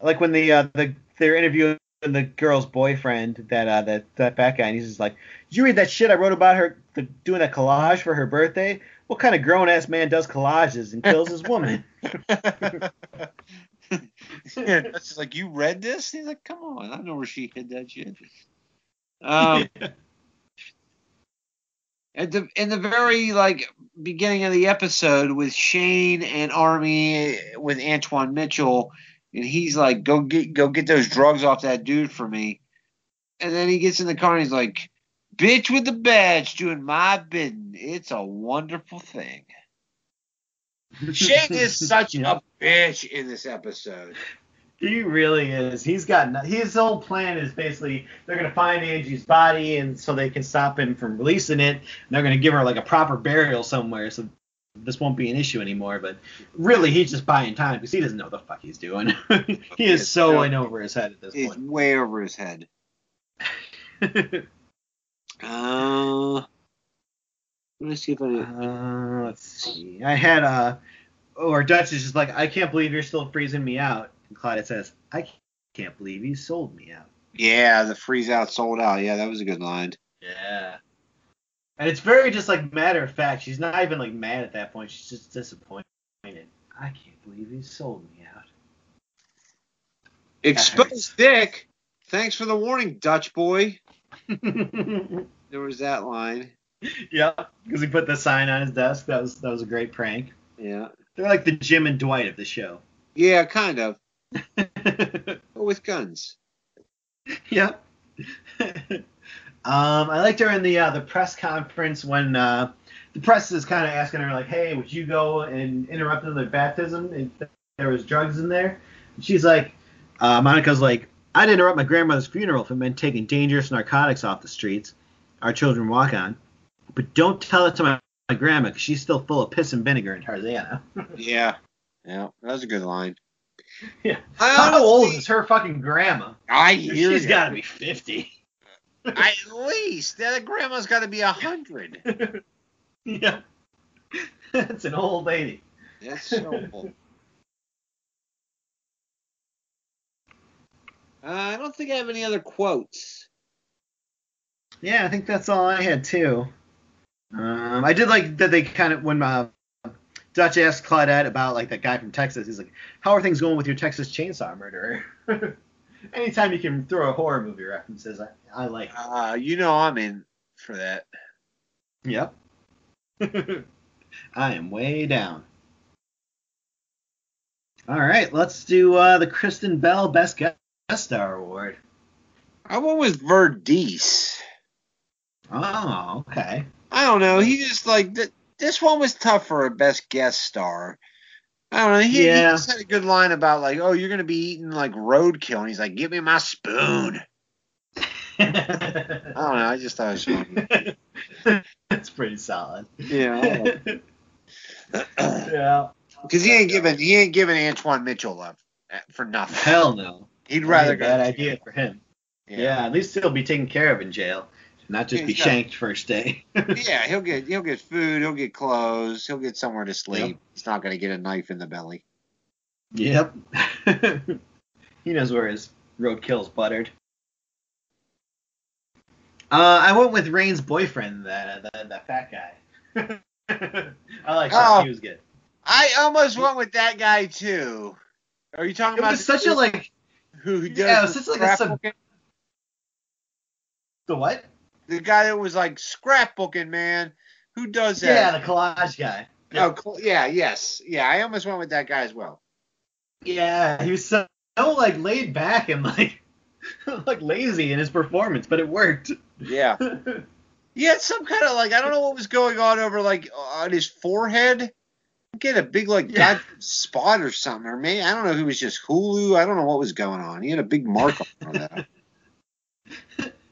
I like when the uh, the they're interviewing the girl's boyfriend that uh that that fat guy and he's just like, did you read that shit I wrote about her the, doing that collage for her birthday? What kind of grown ass man does collages and kills his woman? [LAUGHS] yeah, that's just like you read this? He's like, come on, I know where she hid that shit. [LAUGHS] Um at the in the very like beginning of the episode with Shane and Army with Antwon Mitchell, and he's like, "Go get go get those drugs off that dude for me," and then he gets in the car and he's like, "Bitch with the badge doing my bidding. It's a wonderful thing." [LAUGHS] Shane is such a bitch in this episode. He really is. He's got no- his whole plan is basically they're gonna find Angie's body and so they can stop him from releasing it. And they're gonna give her like a proper burial somewhere so this won't be an issue anymore. But really, he's just buying time because he doesn't know what the fuck he's doing. [LAUGHS] he is so in over his head at this It's point. He's way over his head. [LAUGHS] Uh, let me see if I. uh, let's see. I had uh, or Dutch is just like, I can't believe you're still freezing me out. And Claudette says, I can't believe you sold me out. Yeah, the freeze out sold out. Yeah, that was a good line. Yeah. And it's very just like matter of fact. She's not even like mad at that point. She's just disappointed. I can't believe he sold me out. Exposed [LAUGHS] dick. Thanks for the warning, Dutch boy. [LAUGHS] There was that line. yeah, because he put the sign on his desk. That was that was a great prank. Yeah. They're like the Jim and Dwight of the show. Yeah, kind of. [LAUGHS] But with guns. yeah. [LAUGHS] um, I liked her in the uh, the press conference when uh, the press is kind of asking her like, "Hey, would you go and interrupt their baptism if there was drugs in there?" And she's like, uh, Monica's like, "I'd interrupt my grandmother's funeral if it meant taking dangerous narcotics off the streets our children walk on, but don't tell it to my, my grandma because she's still full of piss and vinegar and Tarzana." [LAUGHS] Yeah. Yeah, that was a good line. Yeah. I How old is her fucking grandma? I hear She's got to be 50. At least that grandma's got to be a hundred. [LAUGHS] yeah. That's an old lady. That's so old. [LAUGHS] Uh, I don't think I have any other quotes. Yeah, I think that's all I had too. Um, I did like that they kind of when uh, Dutch asked Claudette about like that guy from Texas. He's like, "How are things going with your Texas Chainsaw Murderer?" [LAUGHS] Anytime you can throw a horror movie references, I, I like. it. Uh, you know I'm in for that. Yep. [LAUGHS] I am way down. All right, let's do uh, the Kristen Bell Best Guest Star Award. I went with Verdice. Oh, okay. I don't know. He just like this one was tough for a best guest star. I don't know. He, he just had a good line about like, oh, you're gonna be eating like roadkill, and he's like, give me my spoon. [LAUGHS] I don't know. I just thought it was funny. [LAUGHS] That's pretty solid. Yeah. [LAUGHS] yeah. Because he ain't giving he ain't giving Antwon Mitchell love uh, for nothing. Hell no. He'd rather That'd be a go. bad idea for him. Yeah. Yeah. at least he'll be taken care of in jail, not just Yeah, be he's got- shanked first day. [LAUGHS] Yeah, he'll get he'll get food, he'll get clothes, he'll get somewhere to sleep. Yep. He's not gonna get a knife in the belly. yep. [LAUGHS] he knows where his roadkill's buttered. Uh, I went with Rain's boyfriend, that that, that fat guy. [LAUGHS] I like that. Oh. He was good. I almost went with that guy too. Are you talking It about was such a like who who does yeah, it was such like a sub- the what? The guy that was like scrapbooking man? Who does that? Yeah, the collage guy. Oh, cool. yeah, yes, yeah. I almost went with that guy as well. Yeah, he was so, so like laid back and like [LAUGHS] like lazy in his performance, but it worked. Yeah, [LAUGHS] he had some kind of like I don't know what was going on over like on his forehead. Get a big like Yeah. god spot or something, or maybe I don't know if it was just Hulu. I don't know what was going on. He had a big mark on that. [LAUGHS]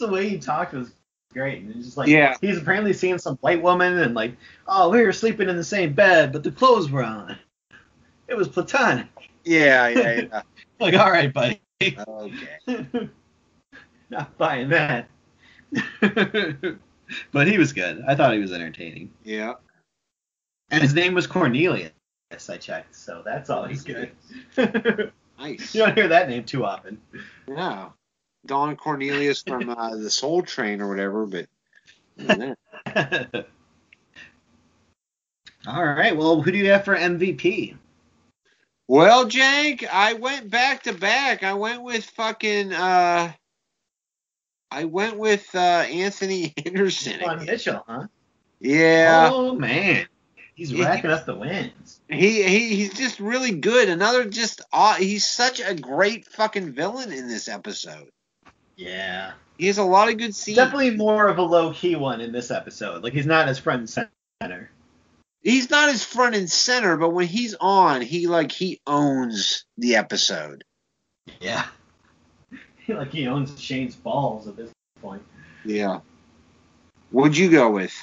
the way he talked was great. And just like Yeah. he's apparently seeing some white woman and like, oh, we were sleeping in the same bed, but the clothes were on. It was platonic. Yeah, yeah, [LAUGHS] yeah. Like, all right, buddy. Okay. [LAUGHS] Not buying that. [LAUGHS] but he was good. I thought he was entertaining. Yeah. And his name was Cornelius. I checked, so that's all he's good. Nice. You don't hear that name too often. Yeah. Don Cornelius from uh, the Soul Train or whatever, but. [LAUGHS] All right. Well, who do you have for MVP? Well, Jank, I went back to back. I went with fucking uh I went with uh Anthony Anderson. On Mitchell, huh? Yeah. Oh man, he's Yeah. racking up the wins. He, he he's just really good. Another just aw he's such a great fucking villain in this episode. Yeah. He has a lot of good scenes. Definitely more of a low key one in this episode. Like he's not as front and center. He's not as front and center, but when he's on, he like he owns the episode. Yeah. [LAUGHS] like he owns Shane's balls at this point. Yeah. What'd you go with?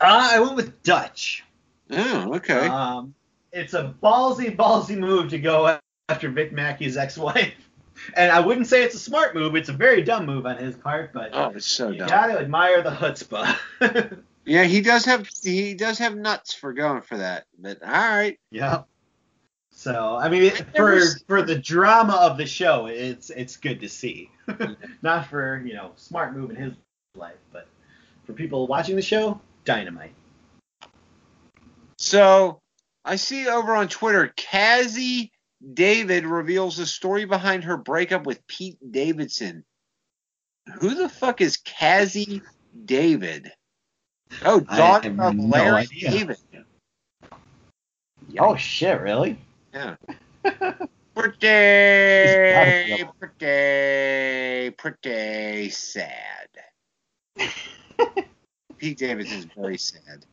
Uh, I went with Dutch. Oh, okay. Um, it's a ballsy, ballsy move to go after Vic Mackey's ex-wife. And I wouldn't say it's a smart move. It's a very dumb move on his part, but oh, it's so you dumb. gotta admire the chutzpah. [LAUGHS] Yeah, he does have he does have nuts for going for that. But all right. Yep. So I mean, it, for for the drama of the show, it's it's good to see. [LAUGHS] Not for you know smart move in his life, but for people watching the show, dynamite. So I see over on Twitter, Cassie David reveals the story behind her breakup with Pete Davidson. Who the fuck is Cassie David? Oh, daughter of no Larry idea. David. Oh shit, really? Yeah. [LAUGHS] Pretty, pretty, pretty sad. [LAUGHS] Pete Davidson's very sad.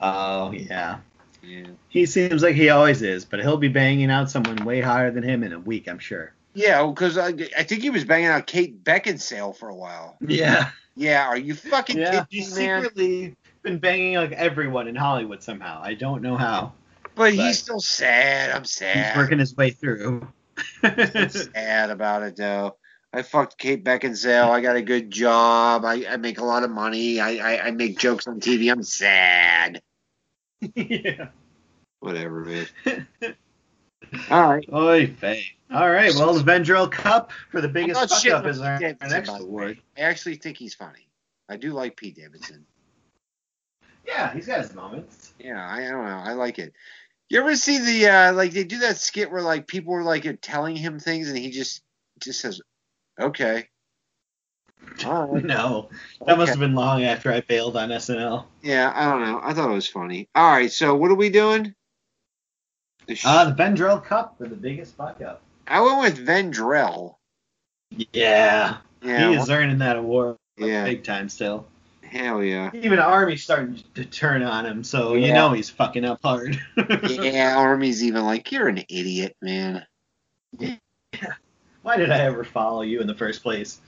Oh yeah. Yeah. He seems like he always is, but he'll be banging out someone way higher than him in a week, I'm sure. Yeah, because I, I think he was banging out Kate Beckinsale for a while. Yeah. Yeah, are you fucking Yeah. kidding He's me, man? secretly been banging like everyone in Hollywood somehow. I don't know how. But he's still sad. I'm sad. He's working his way through. [LAUGHS] Sad about it though. I fucked Kate Beckinsale. I got a good job. I, I make a lot of money. I, I, I make jokes on TV. I'm sad. Yeah. Whatever, man. [LAUGHS] All right. Oy vey. All right. Well, the Vendrell Cup for the biggest not fuck up is our, Pete our next by the I actually think he's funny. I do like Pete Davidson. Yeah, he's got his moments. Yeah, I, I don't know. I like it. You ever see the uh like they do that skit where like people were like telling him things and he just just says, "Okay." Right. [LAUGHS] No, that must have been long after I failed on SNL. Yeah, I don't know. I thought it was funny. All right, so what are we doing? The sh- Uh, the Vendrell Cup for the biggest fuck up. I went with Vendrell. Yeah, Yeah, he is earning that award yeah, big time still. hell yeah. Even Army's starting to turn on him, so you know he's fucking up hard. [LAUGHS] Yeah, Army's even like, you're an idiot, man. Yeah. Why did I ever follow you in the first place?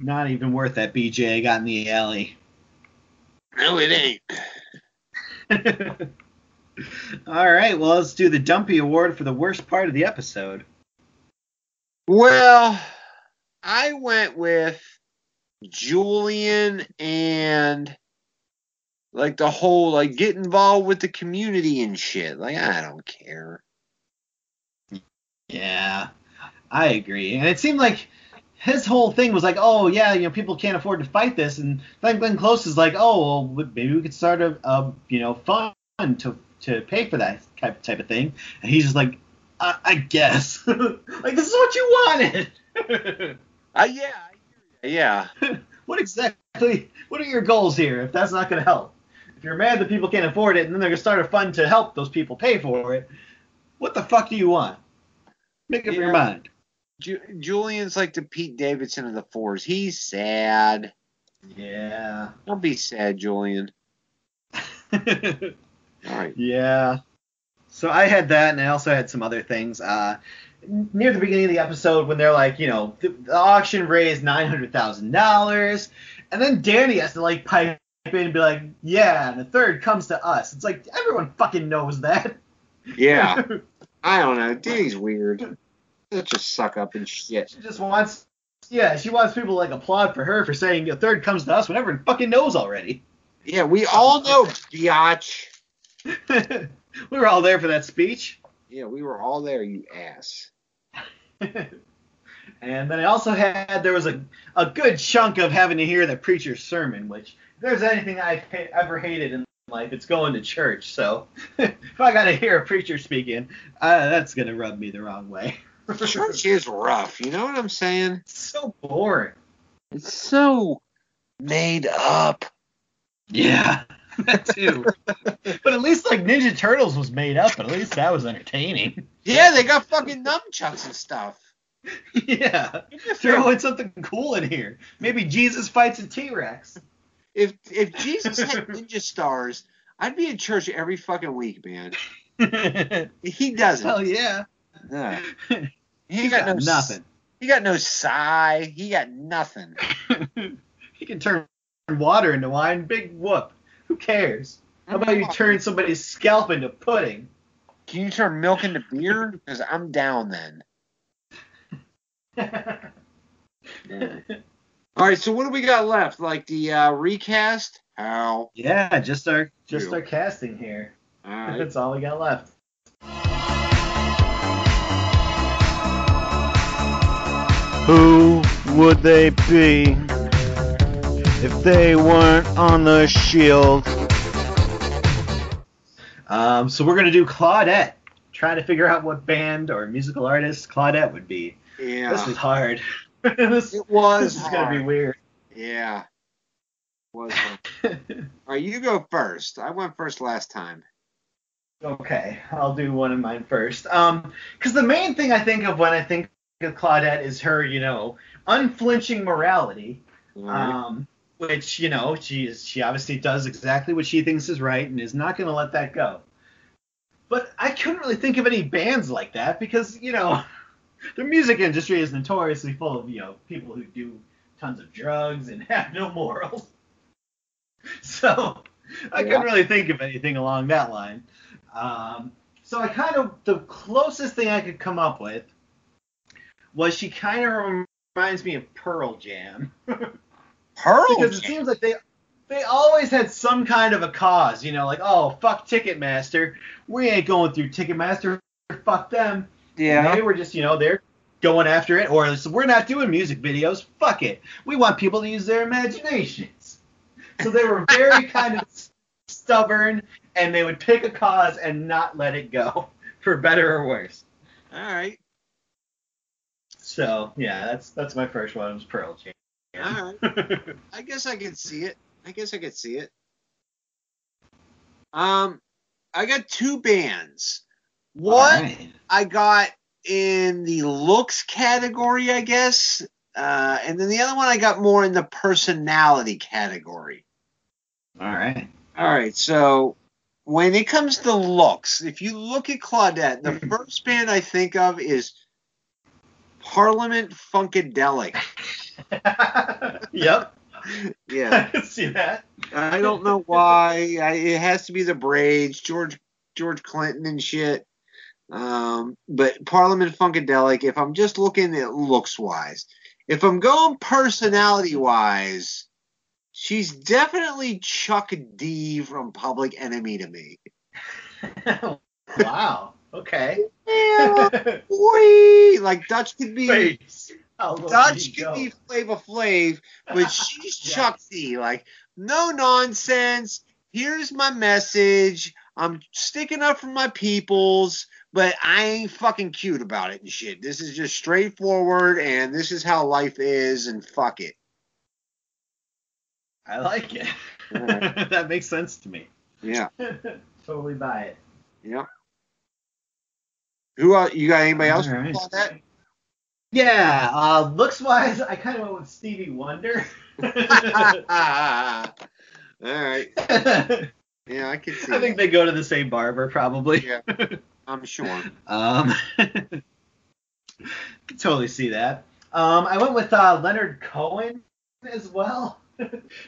Not even worth that BJ I got in the alley. No, it ain't. [LAUGHS] All right, well, let's do the Dumpy Award for the worst part of the episode. Well, I went with Julien and like the whole like get involved with the community and shit. Like I don't care. Yeah, I agree. And it seemed like his whole thing was like, oh yeah, you know, people can't afford to fight this, and then Glenn Close is like, oh well, maybe we could start a, a you know fund to to pay for that type type of thing, and he's just like, I, I guess, [LAUGHS] like this is what you wanted. [LAUGHS] Uh, yeah, I hear ya. yeah. [LAUGHS] what exactly? What are your goals here? If that's not going to help, if you're mad that people can't afford it, and then they're going to start a fund to help those people pay for it, what the fuck do you want? Make up your mind. Ju- Julien's like the Pete Davidson of the fours. He's sad. Yeah. Don't be sad, Julien. [LAUGHS] All right. yeah. So I had that, and I also had some other things. Uh, near the beginning of the episode, when they're like, you know, the, the auction raised nine hundred thousand dollars, and then Danny has to like pipe in and be like, yeah, and the third comes to us. It's like everyone fucking knows that. Yeah. [LAUGHS] I don't know. Danny's weird. Such a suck up and shit. she just wants, yeah, she wants people to like applaud for her for saying a third comes to us when everyone fucking knows already. Yeah, we all know, biatch. [LAUGHS] we were all there for that speech. Yeah, we were all there, you ass. [LAUGHS] and then I also had there was a a good chunk of having to hear the preacher's sermon, which if there's anything I've ha- ever hated in life, it's going to church. So [LAUGHS] if I got to hear a preacher speaking, uh, that's gonna rub me the wrong way. Church is rough. You know what I'm saying? It's so boring. It's so made up. Yeah, [LAUGHS] that too. [LAUGHS] but at least like Ninja Turtles was made up. At least that was entertaining. Yeah, they got fucking nunchucks and stuff. yeah, throw in something cool in here. Maybe Jesus fights a T Rex. If if Jesus had ninja stars, I'd be in church every fucking week, man. [LAUGHS] He doesn't. Hell yeah. Yeah. He He's got, got no nothing. He got no sigh. He got nothing. [LAUGHS] he can turn water into wine. Big whoop. Who cares? How about you turn somebody's scalp into pudding? Can you turn milk into beer? [LAUGHS] Because I'm down then. [LAUGHS] All right, so what do we got left? Like the uh, recast? How? yeah, just our just Ew. our casting here. All right. That's all we got left. Who would they be if they weren't on the shield? Um, so we're gonna do Claudette. Try to figure out what band or musical artist Claudette would be. Yeah. This is hard. [LAUGHS] this, it was. this is gonna be weird. Yeah. Was. [LAUGHS] All right, you go first. I went first last time. Okay, I'll do one of mine first. Um, because the main thing I think of when I think of Claudette is her, you know, unflinching morality. Right. Um, which you know she is, she obviously does exactly what she thinks is right and is not going to let that go. But I couldn't really think of any bands like that because you know [LAUGHS] the music industry is notoriously full of you know people who do tons of drugs and [LAUGHS] have no morals. [LAUGHS] So I couldn't really think of anything along that line. Um, so I kind of the closest thing I could come up with was she kind of reminds me of Pearl Jam [LAUGHS] Pearl because it Jam. seems like they they always had some kind of a cause, you know, like oh fuck Ticketmaster, we ain't going through Ticketmaster, fuck them. Yeah. They were just, you know, they're going after it, or we're not doing music videos. Fuck it. We want people to use their imaginations. So they were very [LAUGHS] kind of stubborn, and they would pick a cause and not let it go, [LAUGHS] for better or worse. All right. So yeah, that's that's my first one. Was Pearl Jam. All right. [LAUGHS] I guess I can see it. I guess I could see it. Um, I got two bands. One Alright. I got in the looks category, I guess, uh, and then the other one I got more in the personality category. All right. All right, so when it comes to looks, if you look at Claudette, the [LAUGHS] first band I think of is Parliament Funkadelic. [LAUGHS] yep. [LAUGHS] Yeah. I [LAUGHS] can see that. I don't know why. I, it has to be the braids, George George Clinton and shit. Um, but Parliament Funkadelic. If I'm just looking at looks wise, if I'm going personality wise, she's definitely Chuck D from Public Enemy to me. wow. Okay. Yeah, [LAUGHS] boy, like Dutch could be. Face. How low did Dutch could go? be Flava Flav, but [LAUGHS] she's. Chuck D. Like, no nonsense. Here's my message. I'm sticking up for my peoples, but I ain't fucking cute about it and shit. This is just straightforward, and this is how life is, and fuck it. I like it. Alright. [LAUGHS] that makes sense to me. Yeah, totally buy it. yeah. Who else? You got anybody else Alright. about that? Yeah, uh, looks wise, I kind of went with Stevie Wonder. [LAUGHS] All right. [LAUGHS] Yeah, I can see. I think that. they go to the same barber, probably. Yeah, I'm sure. [LAUGHS] Um, can totally see that. Um, I went with uh, Leonard Cohen as well,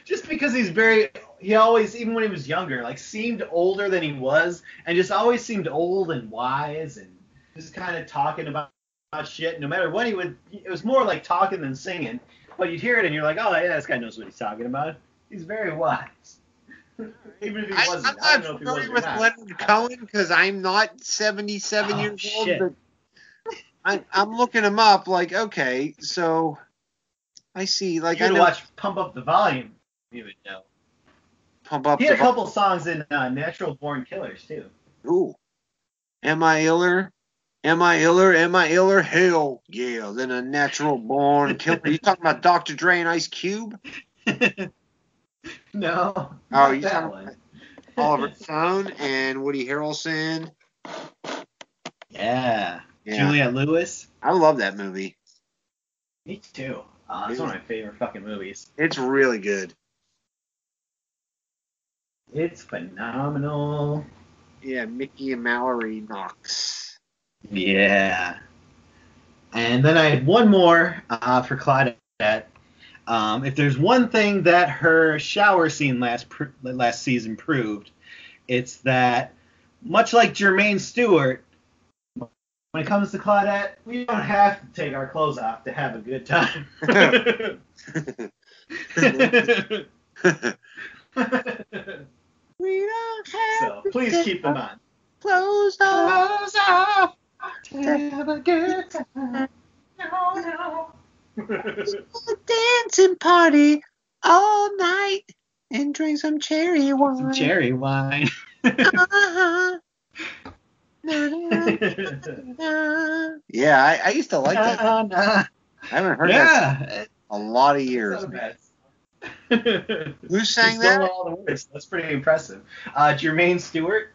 just because he's very. He always, even when he was younger, like seemed older than he was, and just always seemed old and wise, and just kind of talking about, about shit. No matter what he would, it was more like talking than singing. But you'd hear it, and you're like, oh yeah, this guy knows what he's talking about. He's very wise. [LAUGHS] even if he I, wasn't, I'm I know not if he was familiar with. Leonard Cohen because I'm not 77 Oh, years old, but I, I'm looking him up. Like, okay, so I see. Like, you I know watch Pump Up the Volume. You would know. pump up. He had a couple songs in uh, Natural Born Killers too. Ooh, am I iller? Am I iller? Am I iller? Hell yeah! Then a natural born [LAUGHS] killer. you talking about Dr. Dre and Ice Cube? [LAUGHS] no. Oh, you talking one. Oliver [LAUGHS] Stone and Woody Harrelson. yeah. Yeah, Lewis. I love that movie. Me too. Uh, it's one of my favorite fucking movies. It's really good. It's phenomenal. Yeah, Mickey and Mallory Knox. Yeah. And then I had one more uh, for Claudette. Um, if there's one thing that her shower scene last pr- last season proved, it's that much like Jermaine Stewart, when it comes to Claudette, we don't have to take our clothes off to have a good time. [LAUGHS] [LAUGHS] we don't have so please keep them on. clothes on. Clothes off have a good time. No, no. a dancing party all night and drink some cherry wine. Some cherry wine. Uh-huh. Yeah, I, I used to like that. Uh, nah. I haven't heard that Yeah. a lot of years. not man. [LAUGHS] Who sang that? all the words. That's pretty impressive. Uh, Jermaine Stewart.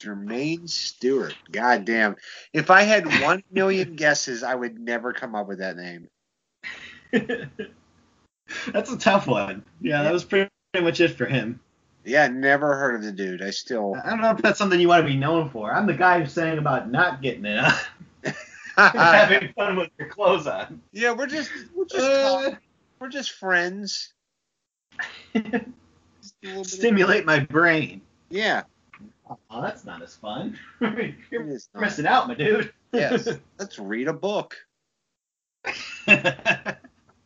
Jermaine Stewart. God damn. If I had one million [LAUGHS] guesses, I would never come up with that name. [LAUGHS] That's a tough one. Yeah, that was pretty, pretty much it for him. Yeah, never heard of the dude. I still. I don't know if that's something you want to be known for. I'm the guy who's saying about not getting it on. [LAUGHS] having fun with your clothes on. yeah, we're just we're just Uh, we're just friends. Of- Stimulate my brain. yeah. Oh, that's not as fun. [LAUGHS] You're missing out, my dude. Yes. [LAUGHS] Let's read a book. [LAUGHS]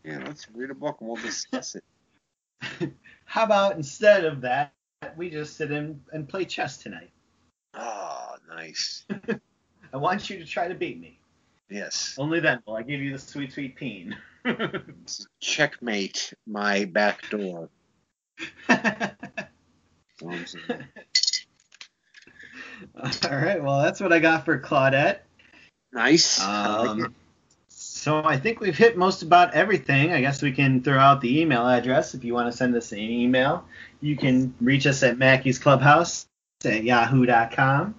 Yeah, let's read a book and we'll discuss it. How about instead of that, we just sit in and play chess tonight? Oh, nice. I want you to try to beat me. Yes. Only then will I give you the sweet, sweet peen. Checkmate my back door. So I'm saying. All right, well, that's what I got for Claudette. Nice. I like. Um, so I think we've hit most about everything. I guess we can throw out the email address if you want to send us an email. You can reach us at Mackey's Clubhouse at yahoo.com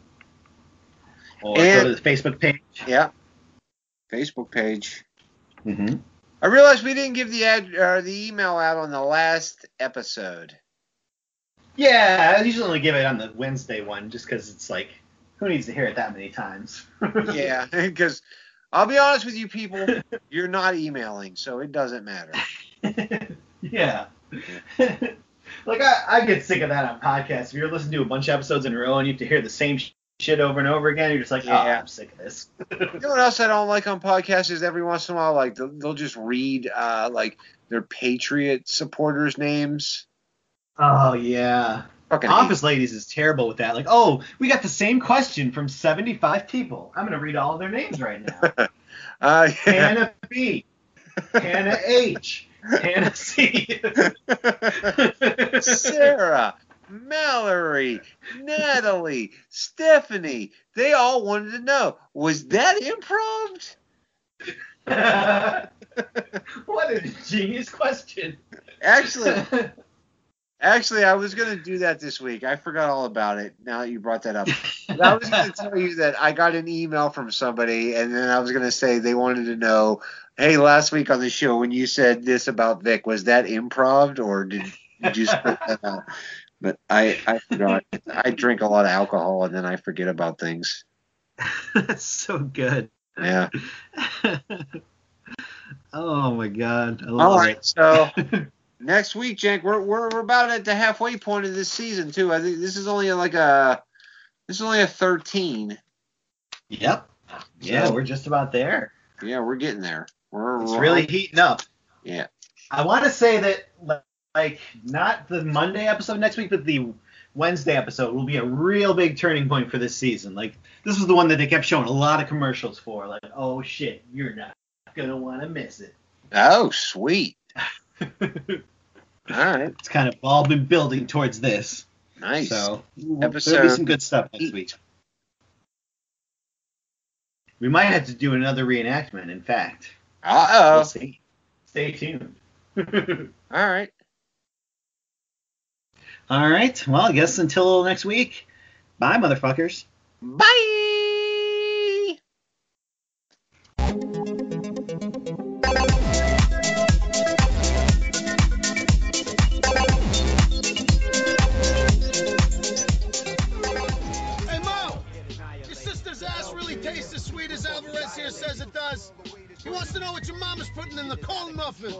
or And- go to the Facebook page. yeah. Facebook page. Mm-hmm. I realized we didn't give the ad or the email out on the last episode. Yeah, I usually only give it on the Wednesday one just because it's like, who needs to hear it that many times? [LAUGHS] Yeah, [LAUGHS] because I'll be honest with you, people, [LAUGHS] you're not emailing, so it doesn't matter. yeah. like I, I get sick of that on podcasts. If you're listening to a bunch of episodes in a row and you have to hear the same sh- shit over and over again, you're just like, oh, Yeah. I'm sick of this. You know what else I don't like on podcasts is every once in a while, like they'll, they'll just read uh, like their Patreon supporters' names. Oh yeah. Fucking Office Ladies is terrible with that. Like, oh, we got the same question from 75 people. I'm gonna read all of their names right now. [LAUGHS] Uh, yeah. Hannah B, Hannah H, Hannah C. [LAUGHS] Sarah, Mallory, Natalie, Stephanie, they all wanted to know was that improv? [LAUGHS] what a genius question. Actually, actually, I was gonna do that this week. I forgot all about it. Now that you brought that up, But I was gonna [LAUGHS] tell you that I got an email from somebody, and then I was gonna say they wanted to know, hey, last week on the show when you said this about Vic, was that improv or did you just put that out? But I, I forgot. I drink a lot of alcohol and then I forget about things. [LAUGHS] That's so good. Yeah. [LAUGHS] oh my god. I All love right. So next week, Jank, we're, we're we're about at the halfway point of this season too. I think this is only like a this is only a 13. Yep. Yeah, So- we're just about there. Yeah, we're getting there. We're It's really heating up. yeah. I want to say that like not the Monday episode next week, but the Wednesday episode will be a real big turning point for this season. Like this was the one that they kept showing a lot of commercials for. Like, oh shit, you're not gonna want to miss it. Oh, sweet. [LAUGHS] it's kind of all been building towards this. Nice. So there'll be some good stuff next eight. week. We might have to do another reenactment. In fact, Uh oh. we'll see. Stay tuned. [LAUGHS] All right. All right. Well, I guess until next week. Bye, motherfuckers. Bye. Here says it does. He wants to know what your mama's putting in the corn muffin.